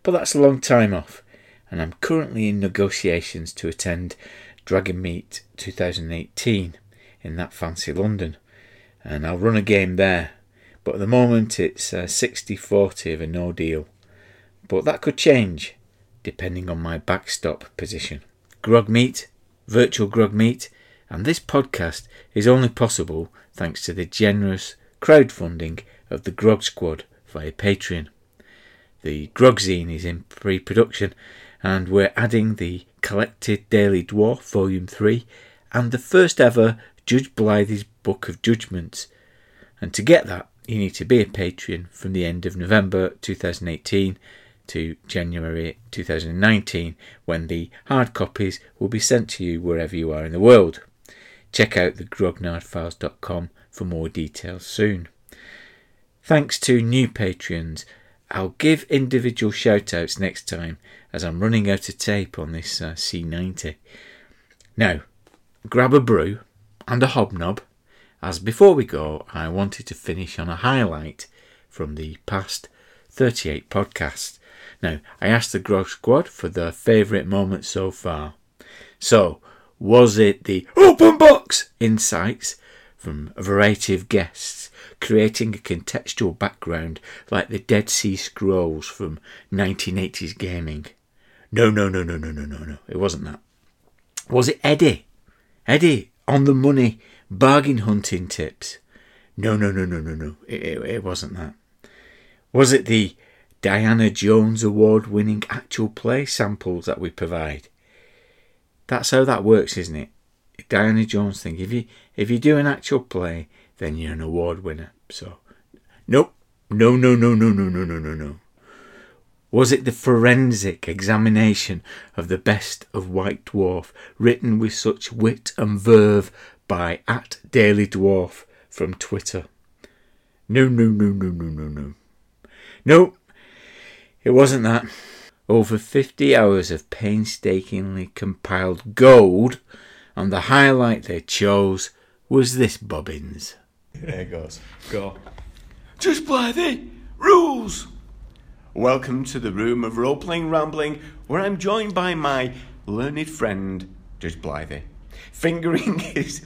But that's a long time off, and I'm currently in negotiations to attend Dragon Meet 2018 in that fancy London, and I'll run a game there. But at the moment it's uh, 60 40 of a no deal. But that could change depending on my backstop position. Grog Meet, virtual Grog Meet, and this podcast is only possible thanks to the generous crowdfunding of the Grog Squad via Patreon. The Grogzine is in pre production, and we're adding the Collected Daily Dwarf Volume 3 and the first ever Judge Blythe's Book of Judgments. And to get that, you need to be a patron from the end of November 2018 to January 2019, when the hard copies will be sent to you wherever you are in the world. Check out the grognardfiles.com for more details soon. Thanks to new patrons. I'll give individual shout outs next time as I'm running out of tape on this uh, C90. Now, grab a brew and a hobnob, as before we go, I wanted to finish on a highlight from the past 38 podcasts. Now, I asked the Grog Squad for their favourite moment so far. So, was it the open box insights from a variety of guests, creating a contextual background like the Dead Sea Scrolls from 1980s gaming? No, no, no, no, no, no, no, no. It wasn't that. Was it Eddie? Eddie on the money bargain hunting tips? No, no, no, no, no, no. It, it, it wasn't that. Was it the Diana Jones award winning actual play samples that we provide? That's how that works, isn't it? Diana Jones thing. If you if you do an actual play, then you're an award winner. So nope. No no no no no no no no no. Was it the forensic examination of the best of White Dwarf, written with such wit and verve by at Daily Dwarf from Twitter? No no no no no no no. Nope. It wasn't that. Over 50 hours of painstakingly compiled gold and the highlight they chose was this bobbins. There it goes. Go. Judge Blythe. Rules. Welcome to the room of role playing rambling, where I'm joined by my learned friend, Judge Blythe. Fingering his. (laughs)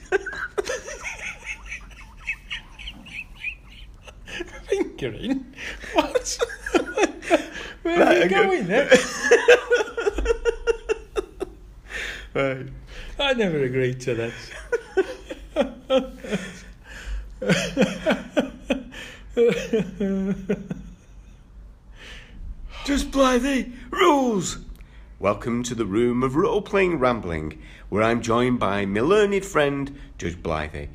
Fingering? What? (laughs) Where are you going there? Eh? (laughs) Right. I never agreed to this. Judge Blythe. Rules. Welcome to the room of role playing rambling, where I'm joined by my learned friend, Judge Blythe.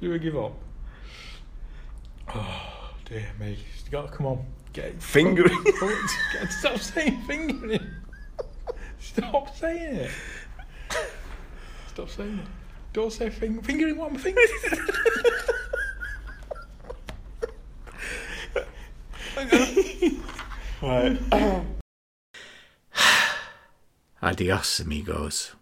you we give up? Oh, dear me. You got to come on. Get. Fingering. Stop saying fingering. Stop saying it. Stop saying it. Don't say fing- fingering what I'm fingering. (laughs) right. Adios, amigos.